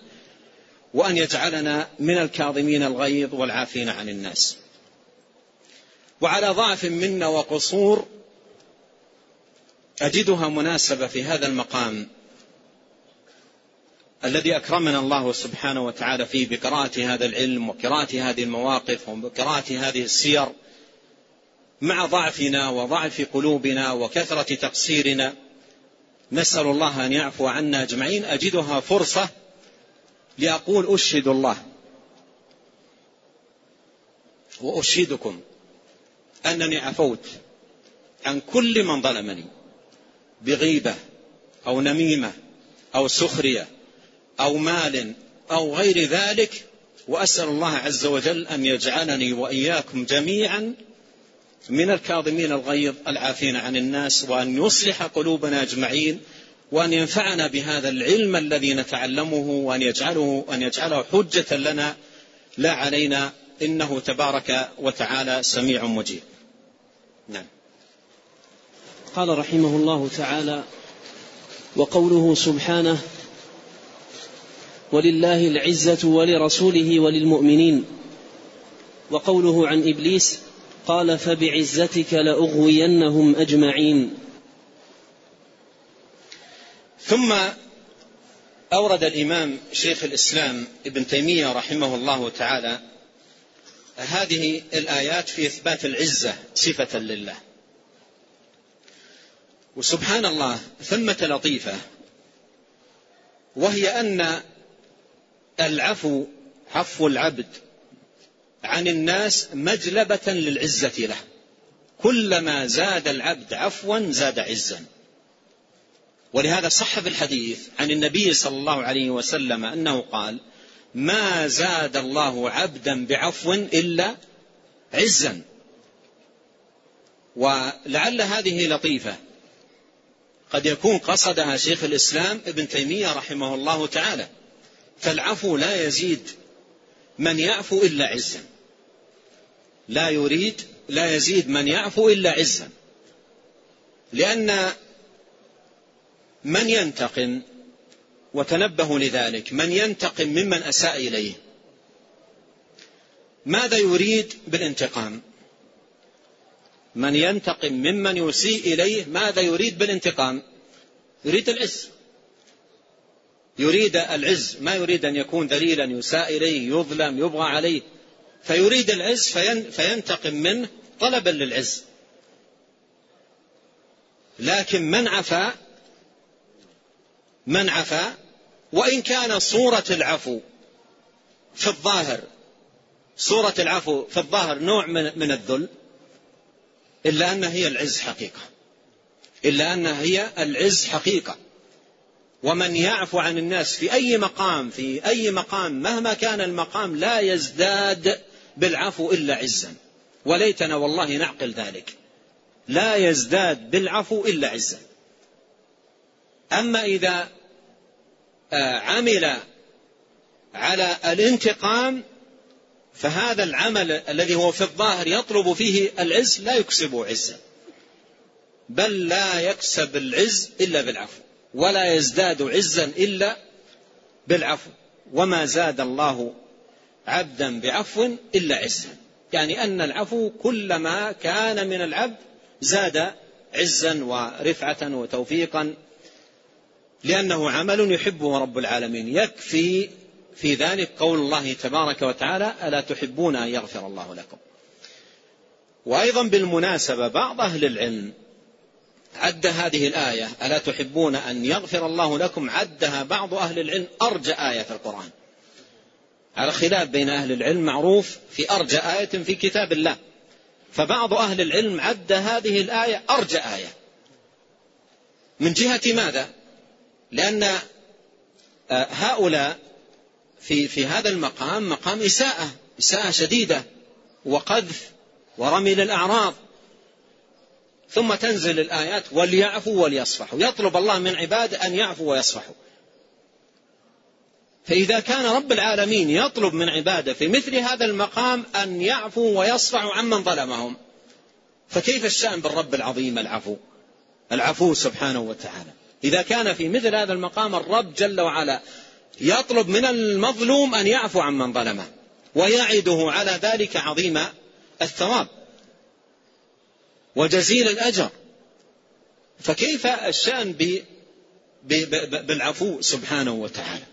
وأن يجعلنا من الكاظمين الغيظ والعافين عن الناس. وعلى ضعف منا وقصور أجدها مناسبة في هذا المقام الذي أكرمنا الله سبحانه وتعالى فيه بقراءة هذا العلم وقراءة هذه المواقف وقراءة هذه السير. مع ضعفنا وضعف قلوبنا وكثرة تقصيرنا نسأل الله أن يعفو عنا أجمعين. أجدها فرصة لأقول أشهد الله وأشهدكم أنني عفوت عن كل من ظلمني بغيبة أو نميمة أو سخرية أو مال أو غير ذلك وأسأل الله عز وجل أن يجعلني وإياكم جميعا من الكاظمين الغيظ العافين عن الناس وأن يصلح قلوبنا أجمعين وأن ينفعنا بهذا العلم الذي نتعلمه وأن يجعله أن يجعله حجة لنا لا علينا إنه تبارك وتعالى سميع مجيب. نعم. قال رحمه الله تعالى وقوله سبحانه ولله العزة ولرسوله وللمؤمنين وقوله عن إبليس قال فبعزتك لأغوينهم أجمعين. ثم أورد الإمام شيخ الإسلام ابن تيمية رحمه الله تعالى هذه الآيات في إثبات العزة صفة لله. وسبحان الله ثمة لطيفة وهي أن العفو عفو العبد عن الناس مجلبة للعزة له. كلما زاد العبد عفوا زاد عزا. ولهذا صح في الحديث عن النبي صلى الله عليه وسلم أنه قال ما زاد الله عبدا بعفو إلا عزا. ولعل هذه لطيفة. قد يكون قصدها شيخ الإسلام ابن تيمية رحمه الله تعالى فالعفو لا يزيد من يعفو إلا عزا. لا يريد لا يزيد من يعفو إلا عزا. لأن من ينتقم وتنبهوا لذلك من ينتقم ممن أساء إليه. ماذا يريد بالانتقام؟ من ينتقم ممن يسيء إليه ماذا يريد بالانتقام؟ يريد العز. يريد العز ما يريد أن يكون ذليلا يساء إليه يظلم يبغى عليه. فيريد العز فينتقم منه طلبا للعز. لكن من عفا؟ من عفا؟ وإن كان صورة العفو في الظاهر صورة العفو في الظاهر نوع من, من الذل إلا أنها هي العز حقيقة. إلا أنها هي العز حقيقة. ومن يعفو عن الناس في أي مقام في أي مقام مهما كان المقام لا يزداد بالعفو إلا عزا. وليتنا والله نعقل ذلك. لا يزداد بالعفو إلا عزا. أما إذا آه، عمل على الانتقام فهذا العمل الذي هو في الظاهر يطلب فيه العز لا يكسب عزا. بل لا يكسب العز إلا بالعفو. ولا يزداد عزا إلا بالعفو. وما زاد الله عبدا بعفو إلا عزا. يعني أن العفو كلما كان من العبد زاد عزا ورفعة وتوفيقا. لأنه عمل يحبه رب العالمين. يكفي في ذلك قول الله تبارك وتعالى ألا تحبون أن يغفر الله لكم? وأيضا بالمناسبة بعض أهل العلم عد هذه الآية ألا تحبون أن يغفر الله لكم؟ عدها بعض أهل العلم أرجى آية في القرآن. على خلاف بين أهل العلم معروف في أرجى آية في كتاب الله. فبعض أهل العلم عد هذه الآية أرجى آية. من جهة ماذا؟ لأن آه، هؤلاء في في هذا المقام مقام إساءة إساءة شديدة وقذف ورمي للأعراض. ثم تنزل الآيات وليعفوا وليصفحوا. يطلب الله من عباده أن يعفوا ويصفحوا. فإذا كان رب العالمين يطلب من عباده في مثل هذا المقام أن يعفوا ويصفحوا عمن ظلمهم. فكيف الشأن بالرب العظيم العفو؟ العفو سبحانه وتعالى. إذا كان في مثل هذا المقام الرب جل وعلا يطلب من المظلوم أن يعفو عمن ظلمه ويعده على ذلك عظيم الثواب. وجزيل الأجر. فكيف الشأن بالعفو سبحانه وتعالى؟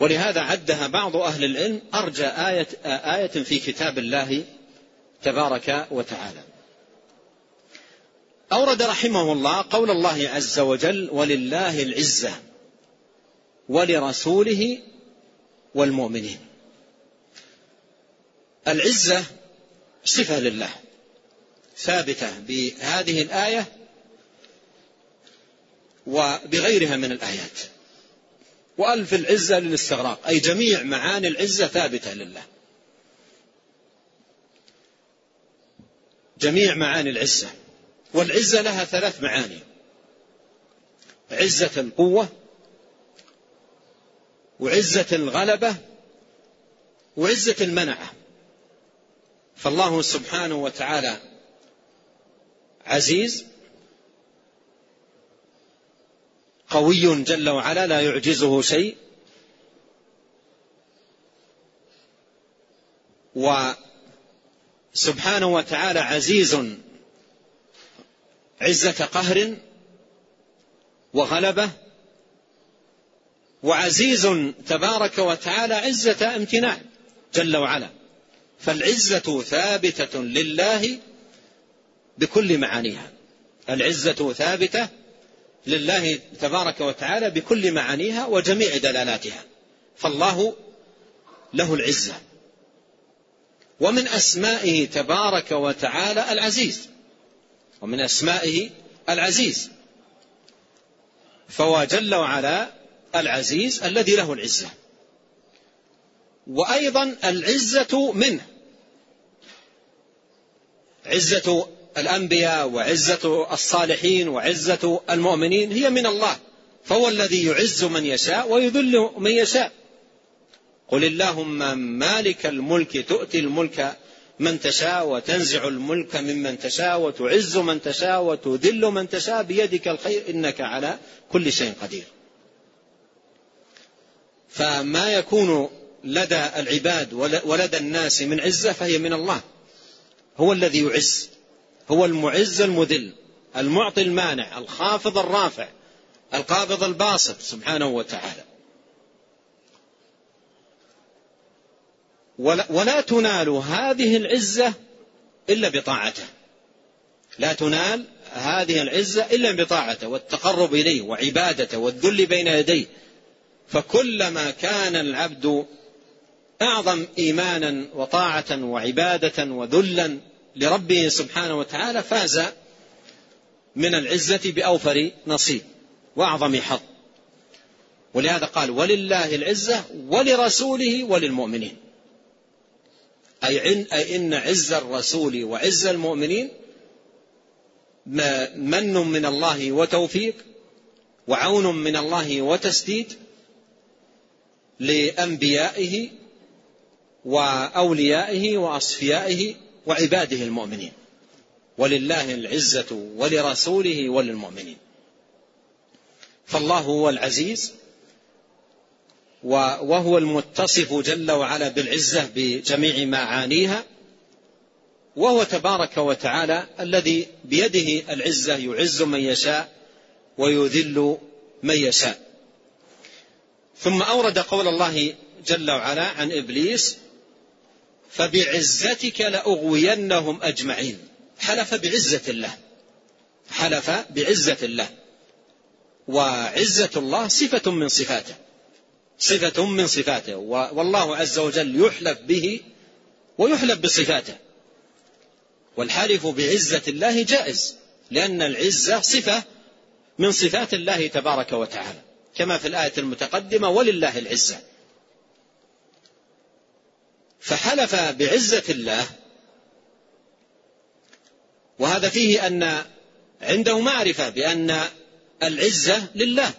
ولهذا عدها بعض أهل العلم أرجى آية, آية في كتاب الله تبارك وتعالى. أورد رحمه الله قول الله عز وجل ولله العزة ولرسوله والمؤمنين. العزة صفة لله. ثابتة بهذه الآية وبغيرها من الآيات. وألف العزة للاستغراق. أي جميع معاني العزة ثابتة لله. جميع معاني العزة. والعزة لها ثلاث معاني. عزة القوة وعزة الغلبة وعزة المنعة. فالله سبحانه وتعالى عزيز قوي جل وعلا لا يعجزه شيء. وسبحانه وتعالى عزيز عزة قهر وغلبة. وعزيز تبارك وتعالى عزة امتناع جل وعلا. فالعزة ثابتة لله بكل معانيها. العزة ثابتة لله تبارك وتعالى بكل معانيها وجميع دلالاتها. فالله له العزة. ومن أسمائه تبارك وتعالى العزيز. ومن أسمائه العزيز. فهو جل وعلا العزيز الذي له العزة. وأيضا العزة منه. عزة الأنبياء وعزة الصالحين وعزة المؤمنين هي من الله فهو الذي يعز من يشاء ويذل من يشاء قل اللهم مالك الملك تؤتي الملك من تشاء وتنزع الملك ممن تشاء وتعز من تشاء وتذل من تشاء بيدك الخير إنك على كل شيء قدير. فما يكون لدى العباد ولدى الناس من عزة فهي من الله. هو الذي يعز هو المعز المذل المعطي المانع الخافض الرافع القابض الباسط سبحانه وتعالى. ولا, تنال هذه العزة إلا بطاعته. لا تنال هذه العزة إلا بطاعته والتقرب إليه وعبادته والذل بين يديه. فكلما كان العبد أعظم إيمانا وطاعة وعبادة وذلا لربه سبحانه وتعالى فاز من العزة بأوفر نصيب وأعظم حظ. ولهذا قال ولله العزة ولرسوله وللمؤمنين. أي إن عز الرسول وعز المؤمنين من من الله وتوفيق وعون من الله وتسديد لأنبيائه وأوليائه وأصفيائه وعباده المؤمنين. ولله العزة ولرسوله وللمؤمنين. فالله هو العزيز وهو المتصف جل وعلا بالعزة بجميع معانيها وهو تبارك وتعالى الذي بيده العزة يعز من يشاء ويذل من يشاء. ثم أورد قول الله جل وعلا عن إبليس فبعزتك لأغوينهم أجمعين. حلف بعزة الله. حلف بعزة الله. وعزة الله صفة من صفاته. صفة من صفاته. والله عز وجل يحلف به ويحلف بصفاته. والحلف بعزة الله جائز لأن العزة صفة من صفات الله تبارك وتعالى كما في الآية المتقدمة ولله العزة. فحلف بعزة الله. وهذا فيه أن عنده معرفة بأن العزة لله.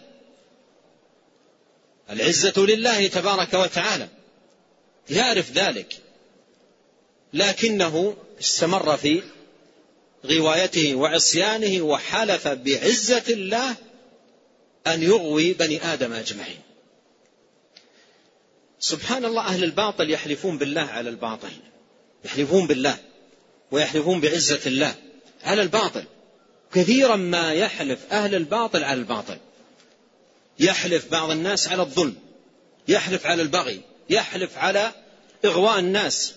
العزة لله تبارك وتعالى. يعرف ذلك. لكنه استمر في غوايته وعصيانه وحلف بعزة الله أن يغوي بني آدم أجمعين. سبحان الله أهل الباطل يحلفون بالله على الباطل. يحلفون بالله ويحلفون بعزة الله على الباطل. كثيرا ما يحلف أهل الباطل على الباطل. يحلف بعض الناس على الظلم يحلف على البغي يحلف على إغواء الناس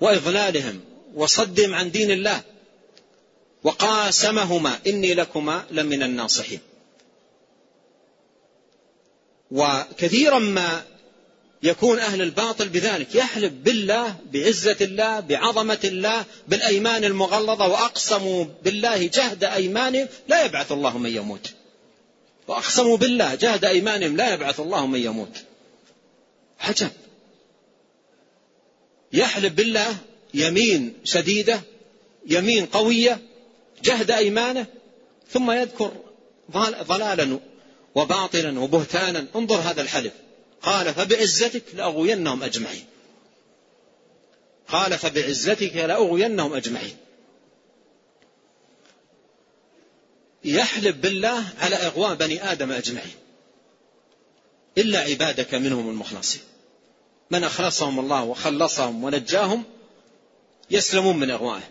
وإضلالهم وصدهم عن دين الله. وقاسمهما إني لكما لمن الناصحين. وكثيرا ما يكون أهل الباطل بذلك. يحلف بالله بعزة الله بعظمة الله بالأيمان المغلظة وأقسموا بالله جهد أيمانهم لا يبعث الله من يموت. وأقسموا بالله جهد أيمانهم لا يبعث الله من يموت. عجب. يحلف بالله يمين شديدة يمين قوية جهد أيمانه ثم يذكر ضلالا وباطلا وبهتانا. انظر هذا الحلف. قال فبعزتك لأغوينهم أجمعين. قال فبعزتك لأغوينهم أجمعين. يحلف بالله على إغواء بني آدم أجمعين. إلا عبادك منهم المخلصين. من أخلصهم الله وخلصهم ونجاهم يسلمون من إغوائه.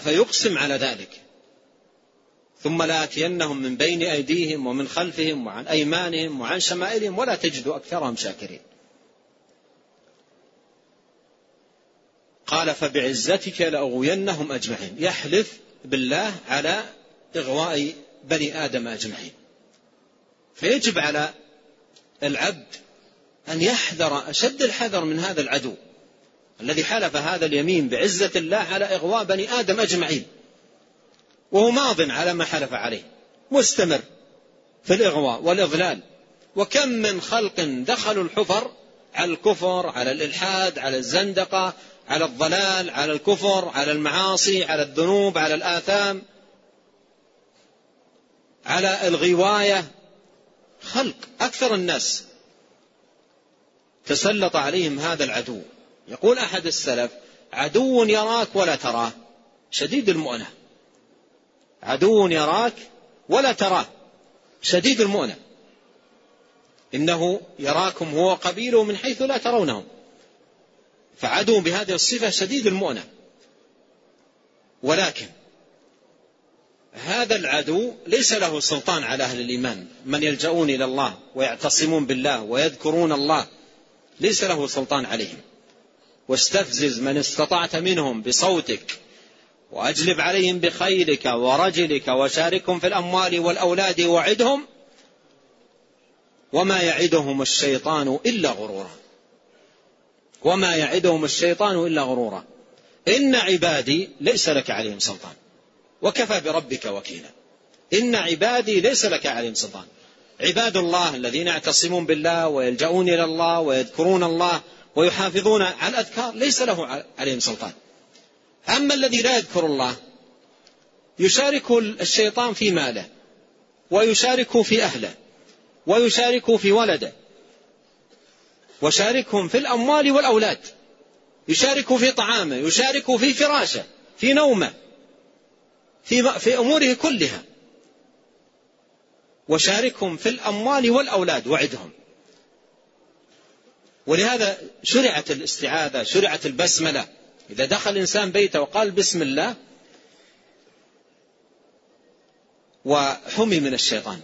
فيقسم على ذلك. ثم لآتينهم من بين أيديهم ومن خلفهم وعن أيمانهم وعن شمائلهم ولا تجد أكثرهم شاكرين. قال فبعزتك لأغوينهم أجمعين. يحلف بالله على إغواء بني آدم أجمعين. فيجب على العبد أن يحذر أشد الحذر من هذا العدو الذي حلف هذا اليمين بعزة الله على إغواء بني آدم أجمعين. وهو ماض على ما حلف عليه مستمر في الإغواء والإضلال. وكم من خلق دخلوا الحفر على الكفر على الإلحاد على الزندقة على الضلال على الكفر على المعاصي على الذنوب على الآثام. على الغواية خلق أكثر الناس. تسلط عليهم هذا العدو. يقول أحد السلف عدو يراك ولا تراه. شديد المؤنة. عدو يراك ولا تراه. شديد المؤنة. إنه يراكم هو قبيله من حيث لا ترونهم. فعدو بهذه الصفة شديد المؤنة. ولكن هذا العدو ليس له سلطان على أهل الإيمان. من يلجؤون إلى الله ويعتصمون بالله ويذكرون الله ليس له سلطان عليهم. واستفزز من استطعت منهم بصوتك. وأجلب عليهم بخيلك ورجلك وشاركهم في الأموال والأولاد وعدهم وما يعدهم الشيطان إلا غرورا. وما يعدهم الشيطان إلا غرورا. إن عبادي ليس لك عليهم سلطان. وكفى بربك وكيلا. إن عبادي ليس لك عليهم سلطان. عباد الله الذين يعتصمون بالله ويلجؤون إلى الله ويذكرون الله ويحافظون على الأذكار ليس له عليهم سلطان. أما الذي لا يذكر الله يشارك الشيطان في ماله ويشارك في أهله ويشارك في ولده وشاركهم في الأموال والأولاد يشارك في طعامه يشارك في فراشه في نومه في, في أموره كلها وشاركهم في الأموال والأولاد وعدهم. ولهذا شرعت الاستعاذة شرعت البسملة إذا دخل الإنسان بيته وقال بسم الله وحمي من الشيطان.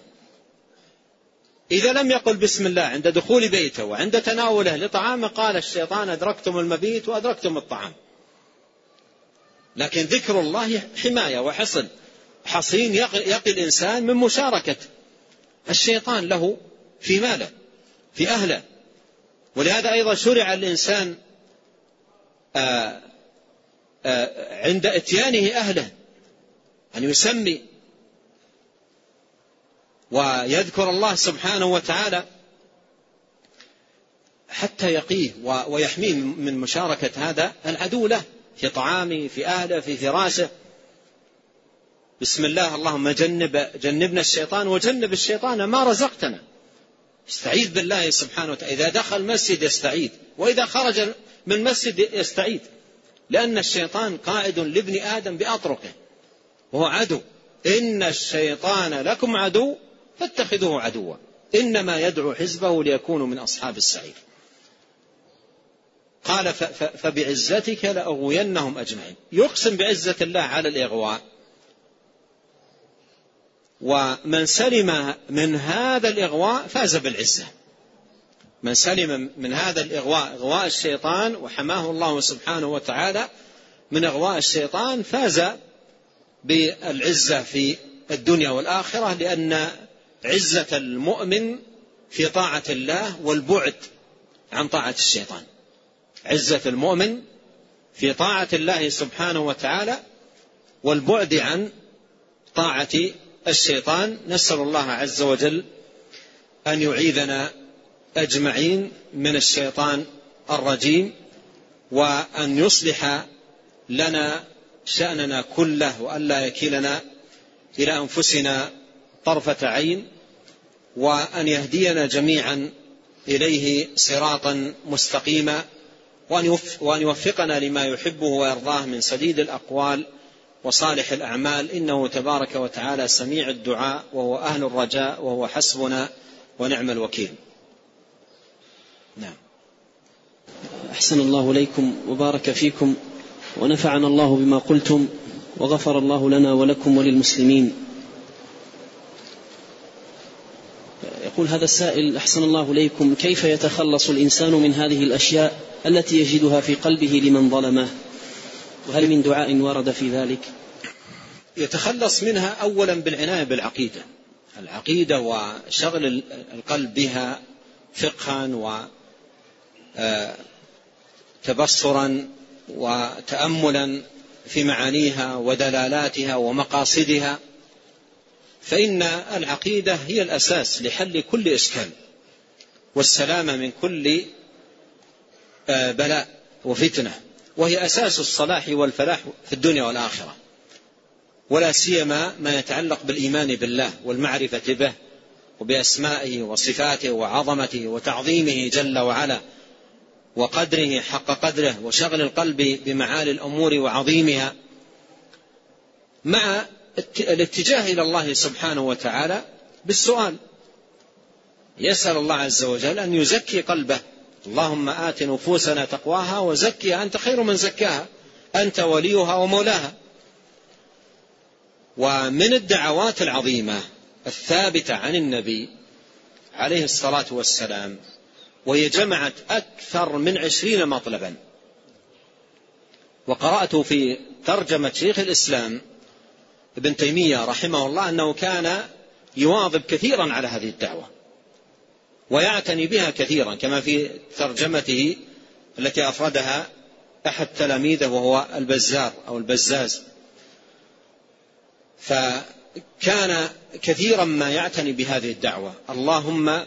إذا لم يقل بسم الله عند دخول بيته وعند تناوله لطعامه قال الشيطان أدركتم المبيت وأدركتم الطعام. لكن ذكر الله حماية وحصن. حصين يقي الإنسان من مشاركة الشيطان له في ماله في أهله. ولهذا أيضا شرع الإنسان آه عند إتيانه أهله أن يسمي ويذكر الله سبحانه وتعالى حتى يقيه ويحميه من مشاركة هذا العدو له في طعامه في أهله في فراشه. بسم الله اللهم جنب جنبنا الشيطان وجنب الشيطان ما رزقتنا. استعيذ بالله سبحانه وتعالى. إذا دخل المسجد يستعيذ وإذا خرج من المسجد يستعيذ. لأن الشيطان قائد لابن آدم بأطرقه وهو عدو. إن الشيطان لكم عدو فاتخذوه عدوا. إنما يدعو حزبه ليكونوا من أصحاب السعير. قال فبعزتك لأغوينهم أجمعين. يقسم بعزة الله على الإغواء. ومن سلم من هذا الإغواء فاز بالعزة. من سلم من هذا الإغواء إغواء الشيطان وحماه الله سبحانه وتعالى من إغواء الشيطان فاز بالعزة في الدنيا والآخرة لأن عزة المؤمن في طاعة الله والبعد عن طاعة الشيطان. عزة المؤمن في طاعة الله سبحانه وتعالى والبعد عن طاعة الشيطان. نسأل الله عز وجل أن يعيذنا أجمعين من الشيطان الرجيم وأن يصلح لنا شأننا كله وألا يكلنا إلى أنفسنا طرفة عين وأن يهدينا جميعا إليه صراطا مستقيما وأن يوفقنا لما يحبه ويرضاه من سديد الأقوال وصالح الأعمال. إنه تبارك وتعالى سميع الدعاء وهو أهل الرجاء وهو حسبنا ونعم الوكيل. نعم. أحسن الله إليكم وبارك فيكم ونفعنا الله بما قلتم وغفر الله لنا ولكم وللمسلمين. يقول هذا السائل أحسن الله إليكم كيف يتخلص الإنسان من هذه الأشياء التي يجدها في قلبه لمن ظلمه؟ وهل من دعاء ورد في ذلك؟ يتخلص منها أولا بالعناية بالعقيدة. العقيدة وشغل القلب بها فقها وتبصرا وتأملا في معانيها ودلالاتها ومقاصدها فإن العقيدة هي الأساس لحل كل إشكال والسلامة من كل آه، بلاء وفتنة وهي أساس الصلاح والفلاح في الدنيا والآخرة ولا سيما ما يتعلق بالإيمان بالله والمعرفة به وبأسمائه وصفاته وعظمته وتعظيمه جل وعلا. وقدره حق قدره وشغل القلب بمعالي الأمور وعظيمها مع الاتجاه إلى الله سبحانه وتعالى بالسؤال. يسأل الله عز وجل أن يزكي قلبه. اللهم آت نفوسنا تقواها وزكها أنت خير من زكاها أنت وليها ومولاها. ومن الدعوات العظيمة الثابتة عن النبي عليه الصلاة والسلام وهي جمعت أكثر من عشرين مطلبا. وقرأت في ترجمة شيخ الإسلام ابن تيمية رحمه الله أنه كان يواظب كثيرا على هذه الدعوة ويعتني بها كثيرا كما في ترجمته التي أفردها أحد تلاميذه وهو البزار أو البزاز. فكان كثيرا ما يعتني بهذه الدعوة. اللهم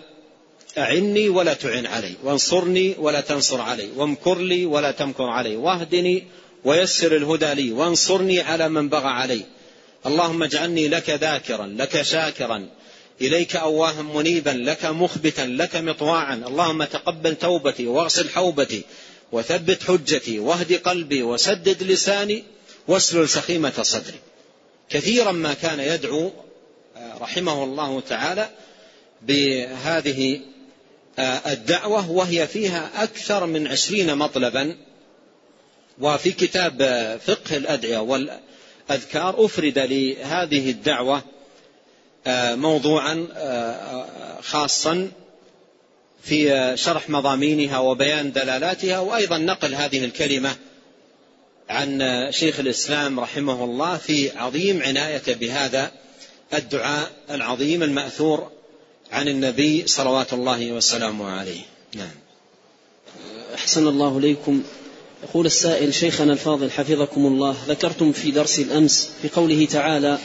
أعني ولا تعن علي وانصرني ولا تنصر علي وامكر لي ولا تمكر علي واهدني ويسر الهدى لي وانصرني على من بغى علي. اللهم اجعلني لك ذاكرا لك شاكرا إليك أواها منيبا لك مخبتا لك مطواعا. اللهم تقبل توبتي واغسل حوبتي وثبت حجتي واهد قلبي وسدد لساني واسلل سخيمة صدري. كثيرا ما كان يدعو آه، رحمه الله تعالى بهذه الدعوة وهي فيها أكثر من عشرين مطلبا وفي كتاب آه، فقه الأدعية والأذكار أفرد لهذه الدعوة موضوعا خاصا في شرح مضامينها وبيان دلالاتها وأيضا نقل هذه الكلمة عن شيخ الإسلام رحمه الله في عظيم عنايته بهذا الدعاء العظيم المأثور عن النبي صلوات الله وسلامه عليه. نعم. أحسن الله إليكم. يقول السائل شيخنا الفاضل حفظكم الله ذكرتم في درس الأمس في قوله تعالى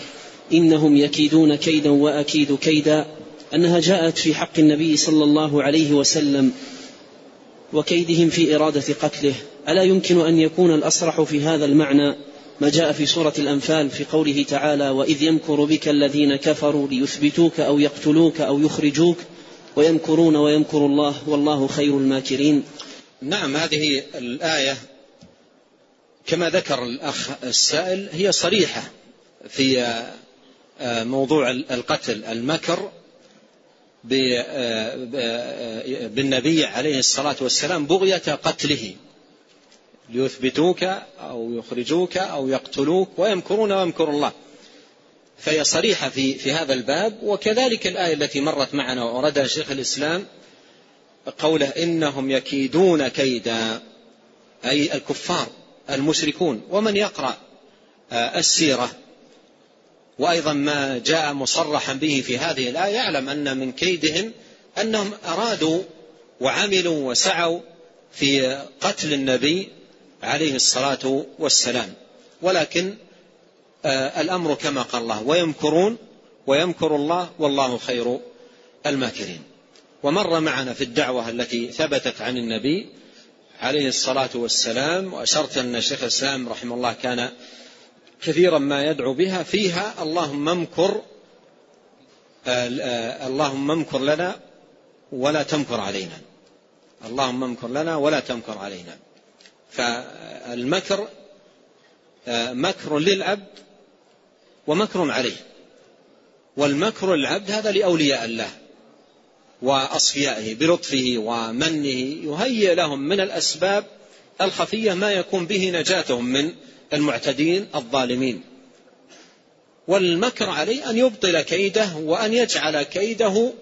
إنهم يكيدون كيدا وأكيد كيدا أنها جاءت في حق النبي صلى الله عليه وسلم وكيدهم في إرادة قتله. ألا يمكن أن يكون الأصرح في هذا المعنى؟ ما جاء في سورة الأنفال في قوله تعالى وإذ يمكر بك الذين كفروا ليثبتوك أو يقتلوك أو يخرجوك ويمكرون ويمكر الله والله خير الماكرين. نعم هذه الآية كما ذكر الأخ السائل هي صريحة في آه، موضوع القتل المكر آه، بالنبي عليه الصلاة والسلام بغية قتله. ليثبتوك أو يخرجوك أو يقتلوك ويمكرون ويمكر الله. فهي صريحة في, في هذا الباب. وكذلك الآية التي مرت معنا وأوردها شيخ الإسلام قوله إنهم يكيدون كيدا أي الكفار المشركون. ومن يقرأ آه، السيرة وأيضا ما جاء مصرحا به في هذه الآية يعلم أن من كيدهم أنهم أرادوا وعملوا وسعوا في قتل النبي عليه الصلاة والسلام. ولكن آه، الأمر كما قال الله ويمكرون ويمكر الله والله خير الماكرين. ومر معنا في الدعوة التي ثبتت عن النبي عليه الصلاة والسلام وأشرت أن شيخ الإسلام رحمه الله كان كثيرا ما يدعو بها فيها اللهم امكر آه، اللهم امكر لنا ولا تمكر علينا. اللهم امكر لنا ولا تمكر علينا. فالمكر آه، مكر للعبد ومكر عليه. والمكر للعبد هذا لأولياء الله وأصفيائه بلطفه ومنه يهيئ لهم من الأسباب الخفية ما يكون به نجاتهم من المعتدين الظالمين. والمكر عليه أن يبطل كيده وأن يجعل كيده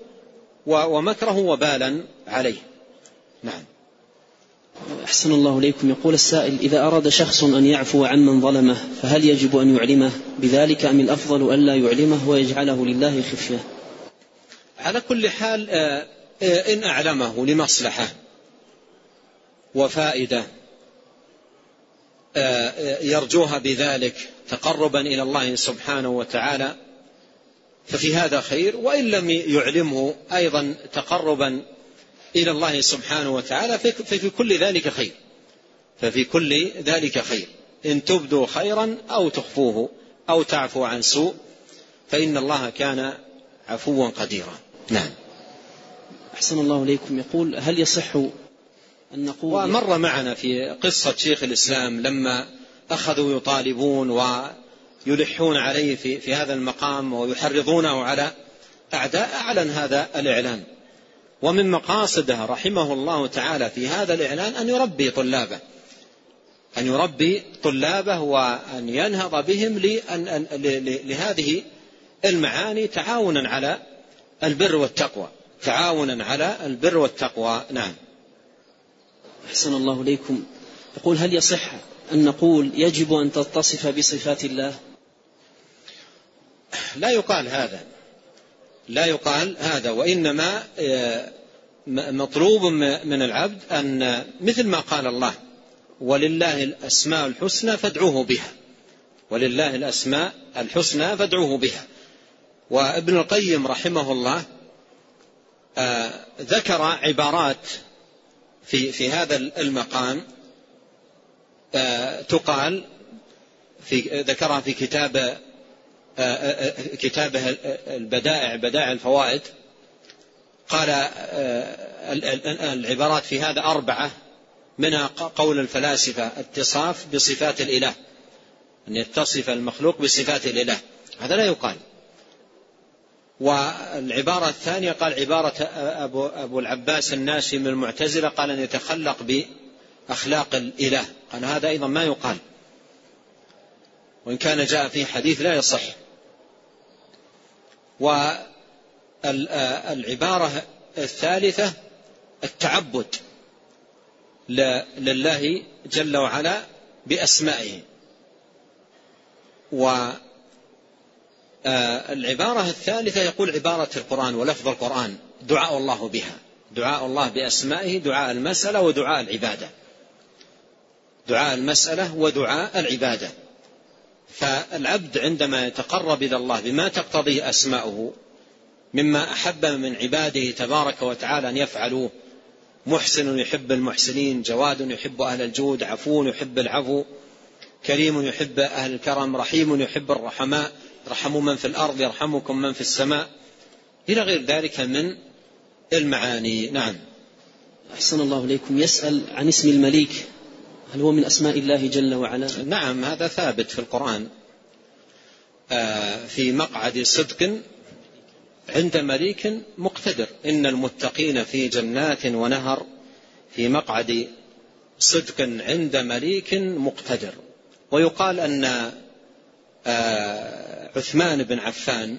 ومكره وبالا عليه. نعم. أحسن الله إليكم. يقول السائل إذا أراد شخص أن يعفو عن من ظلمه فهل يجب أن يعلمه بذلك أم الأفضل ألا يعلمه ويجعله لله خفية؟ على كل حال آه، آه، إن أعلمه لمصلحة وفائدة آه، يرجوها بذلك تقربا إلى الله سبحانه وتعالى ففي هذا خير. وإن لم يعلمه أيضا تقربا إلى الله سبحانه وتعالى ففي كل ذلك خير. ففي كل ذلك خير. إن تبدوا خيرا أو تخفوه أو تعفو عن سوء فإن الله كان عفوا قديرا. نعم. أحسن الله إليكم. يقول هل يصح أن نقول ومر معنا في قصة شيخ الإسلام لما أخذوا يطالبون ويلحون عليه في, في هذا المقام ويحرضونه على أعداء أعلن هذا الإعلان. ومن مقاصده رحمه الله تعالى في هذا الإعلان أن يربي طلابه. أن يربي طلابه وأن ينهض بهم لأن لهذه المعاني تعاونا على البر والتقوى. تعاونا على البر والتقوى. نعم. أحسن الله إليكم. يقول هل يصح أن نقول يجب أن تتصف بصفات الله؟ لا يقال هذا. لا يقال هذا وإنما آه، مطلوب من العبد أن مثل ما قال الله ولله الأسماء الحسنى فادعوه بها ولله الأسماء الحسنى فادعوه بها. وابن القيم رحمه الله آه، ذكر عبارات في في هذا المقام آه، تقال في ذكرها في كتاب كتابه البدائع بدائع الفوائد قال العبارات في هذا أربعة منها قول الفلاسفة اتصاف بصفات الإله أن يتصف المخلوق بصفات الإله. هذا لا يقال. والعبارة الثانية قال عبارة أبو, أبو العباس الناشي من المعتزلة قال أن يتخلق بأخلاق الإله. قال هذا أيضا ما يقال. وإن كان جاء في حديث لا يصح. والعبارة الثالثة التعبد لله جل وعلا بأسمائه. آه، العبارة الثالثة يقول عبارة القرآن ولفظ القرآن دعاء الله بها. دعاء الله بأسمائه دعاء المسألة ودعاء العبادة. دعاء المسألة ودعاء العبادة. فالعبد عندما يتقرب إلى الله بما تقتضيه أسماؤه مما أحب من عباده تبارك وتعالى أن يفعلوه محسن يحب المحسنين جواد يحب أهل الجود عفو يحب العفو كريم يحب أهل الكرم رحيم يحب الرحماء رحموا من في الأرض يرحمكم من في السماء إلى غير ذلك من المعاني. نعم. أحسن الله إليكم. يسأل عن اسم المليك. هل هو من أسماء الله جل وعلا؟ نعم هذا ثابت في القرآن. آه، في مقعد صدق عند مليك مقتدر. إن المتقين في جنات ونهر في مقعد صدق عند مليك مقتدر. ويقال أن آه، عثمان بن عفان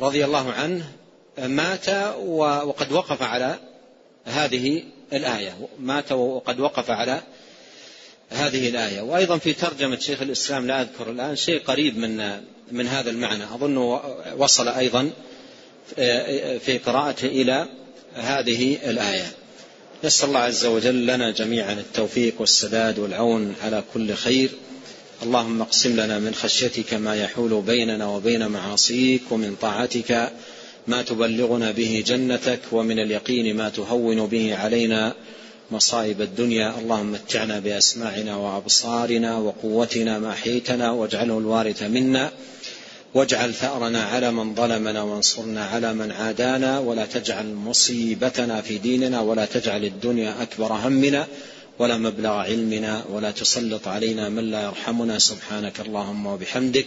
رضي الله عنه مات وقد وقف على هذه الآية. مات وقد وقف على هذه الآية. وأيضا في ترجمة شيخ الإسلام لا أذكر الآن شيء قريب من من هذا المعنى. أظن وصل أيضا في قراءته إلى هذه الآية. نسأل الله عز وجل لنا جميعا التوفيق والسداد والعون على كل خير. اللهم اقسم لنا من خشيتك ما يحول بيننا وبين معاصيك ومن طاعتك. ما تبلغنا به جنتك ومن اليقين ما تهون به علينا مصائب الدنيا. اللهم متعنا بأسماعنا وأبصارنا وقوتنا ما أحييتنا واجعله الوارث منا واجعل ثأرنا على من ظلمنا وانصرنا على من عادانا ولا تجعل مصيبتنا في ديننا ولا تجعل الدنيا أكبر همنا ولا مبلغ علمنا ولا تسلط علينا من لا يرحمنا. سبحانك اللهم وبحمدك.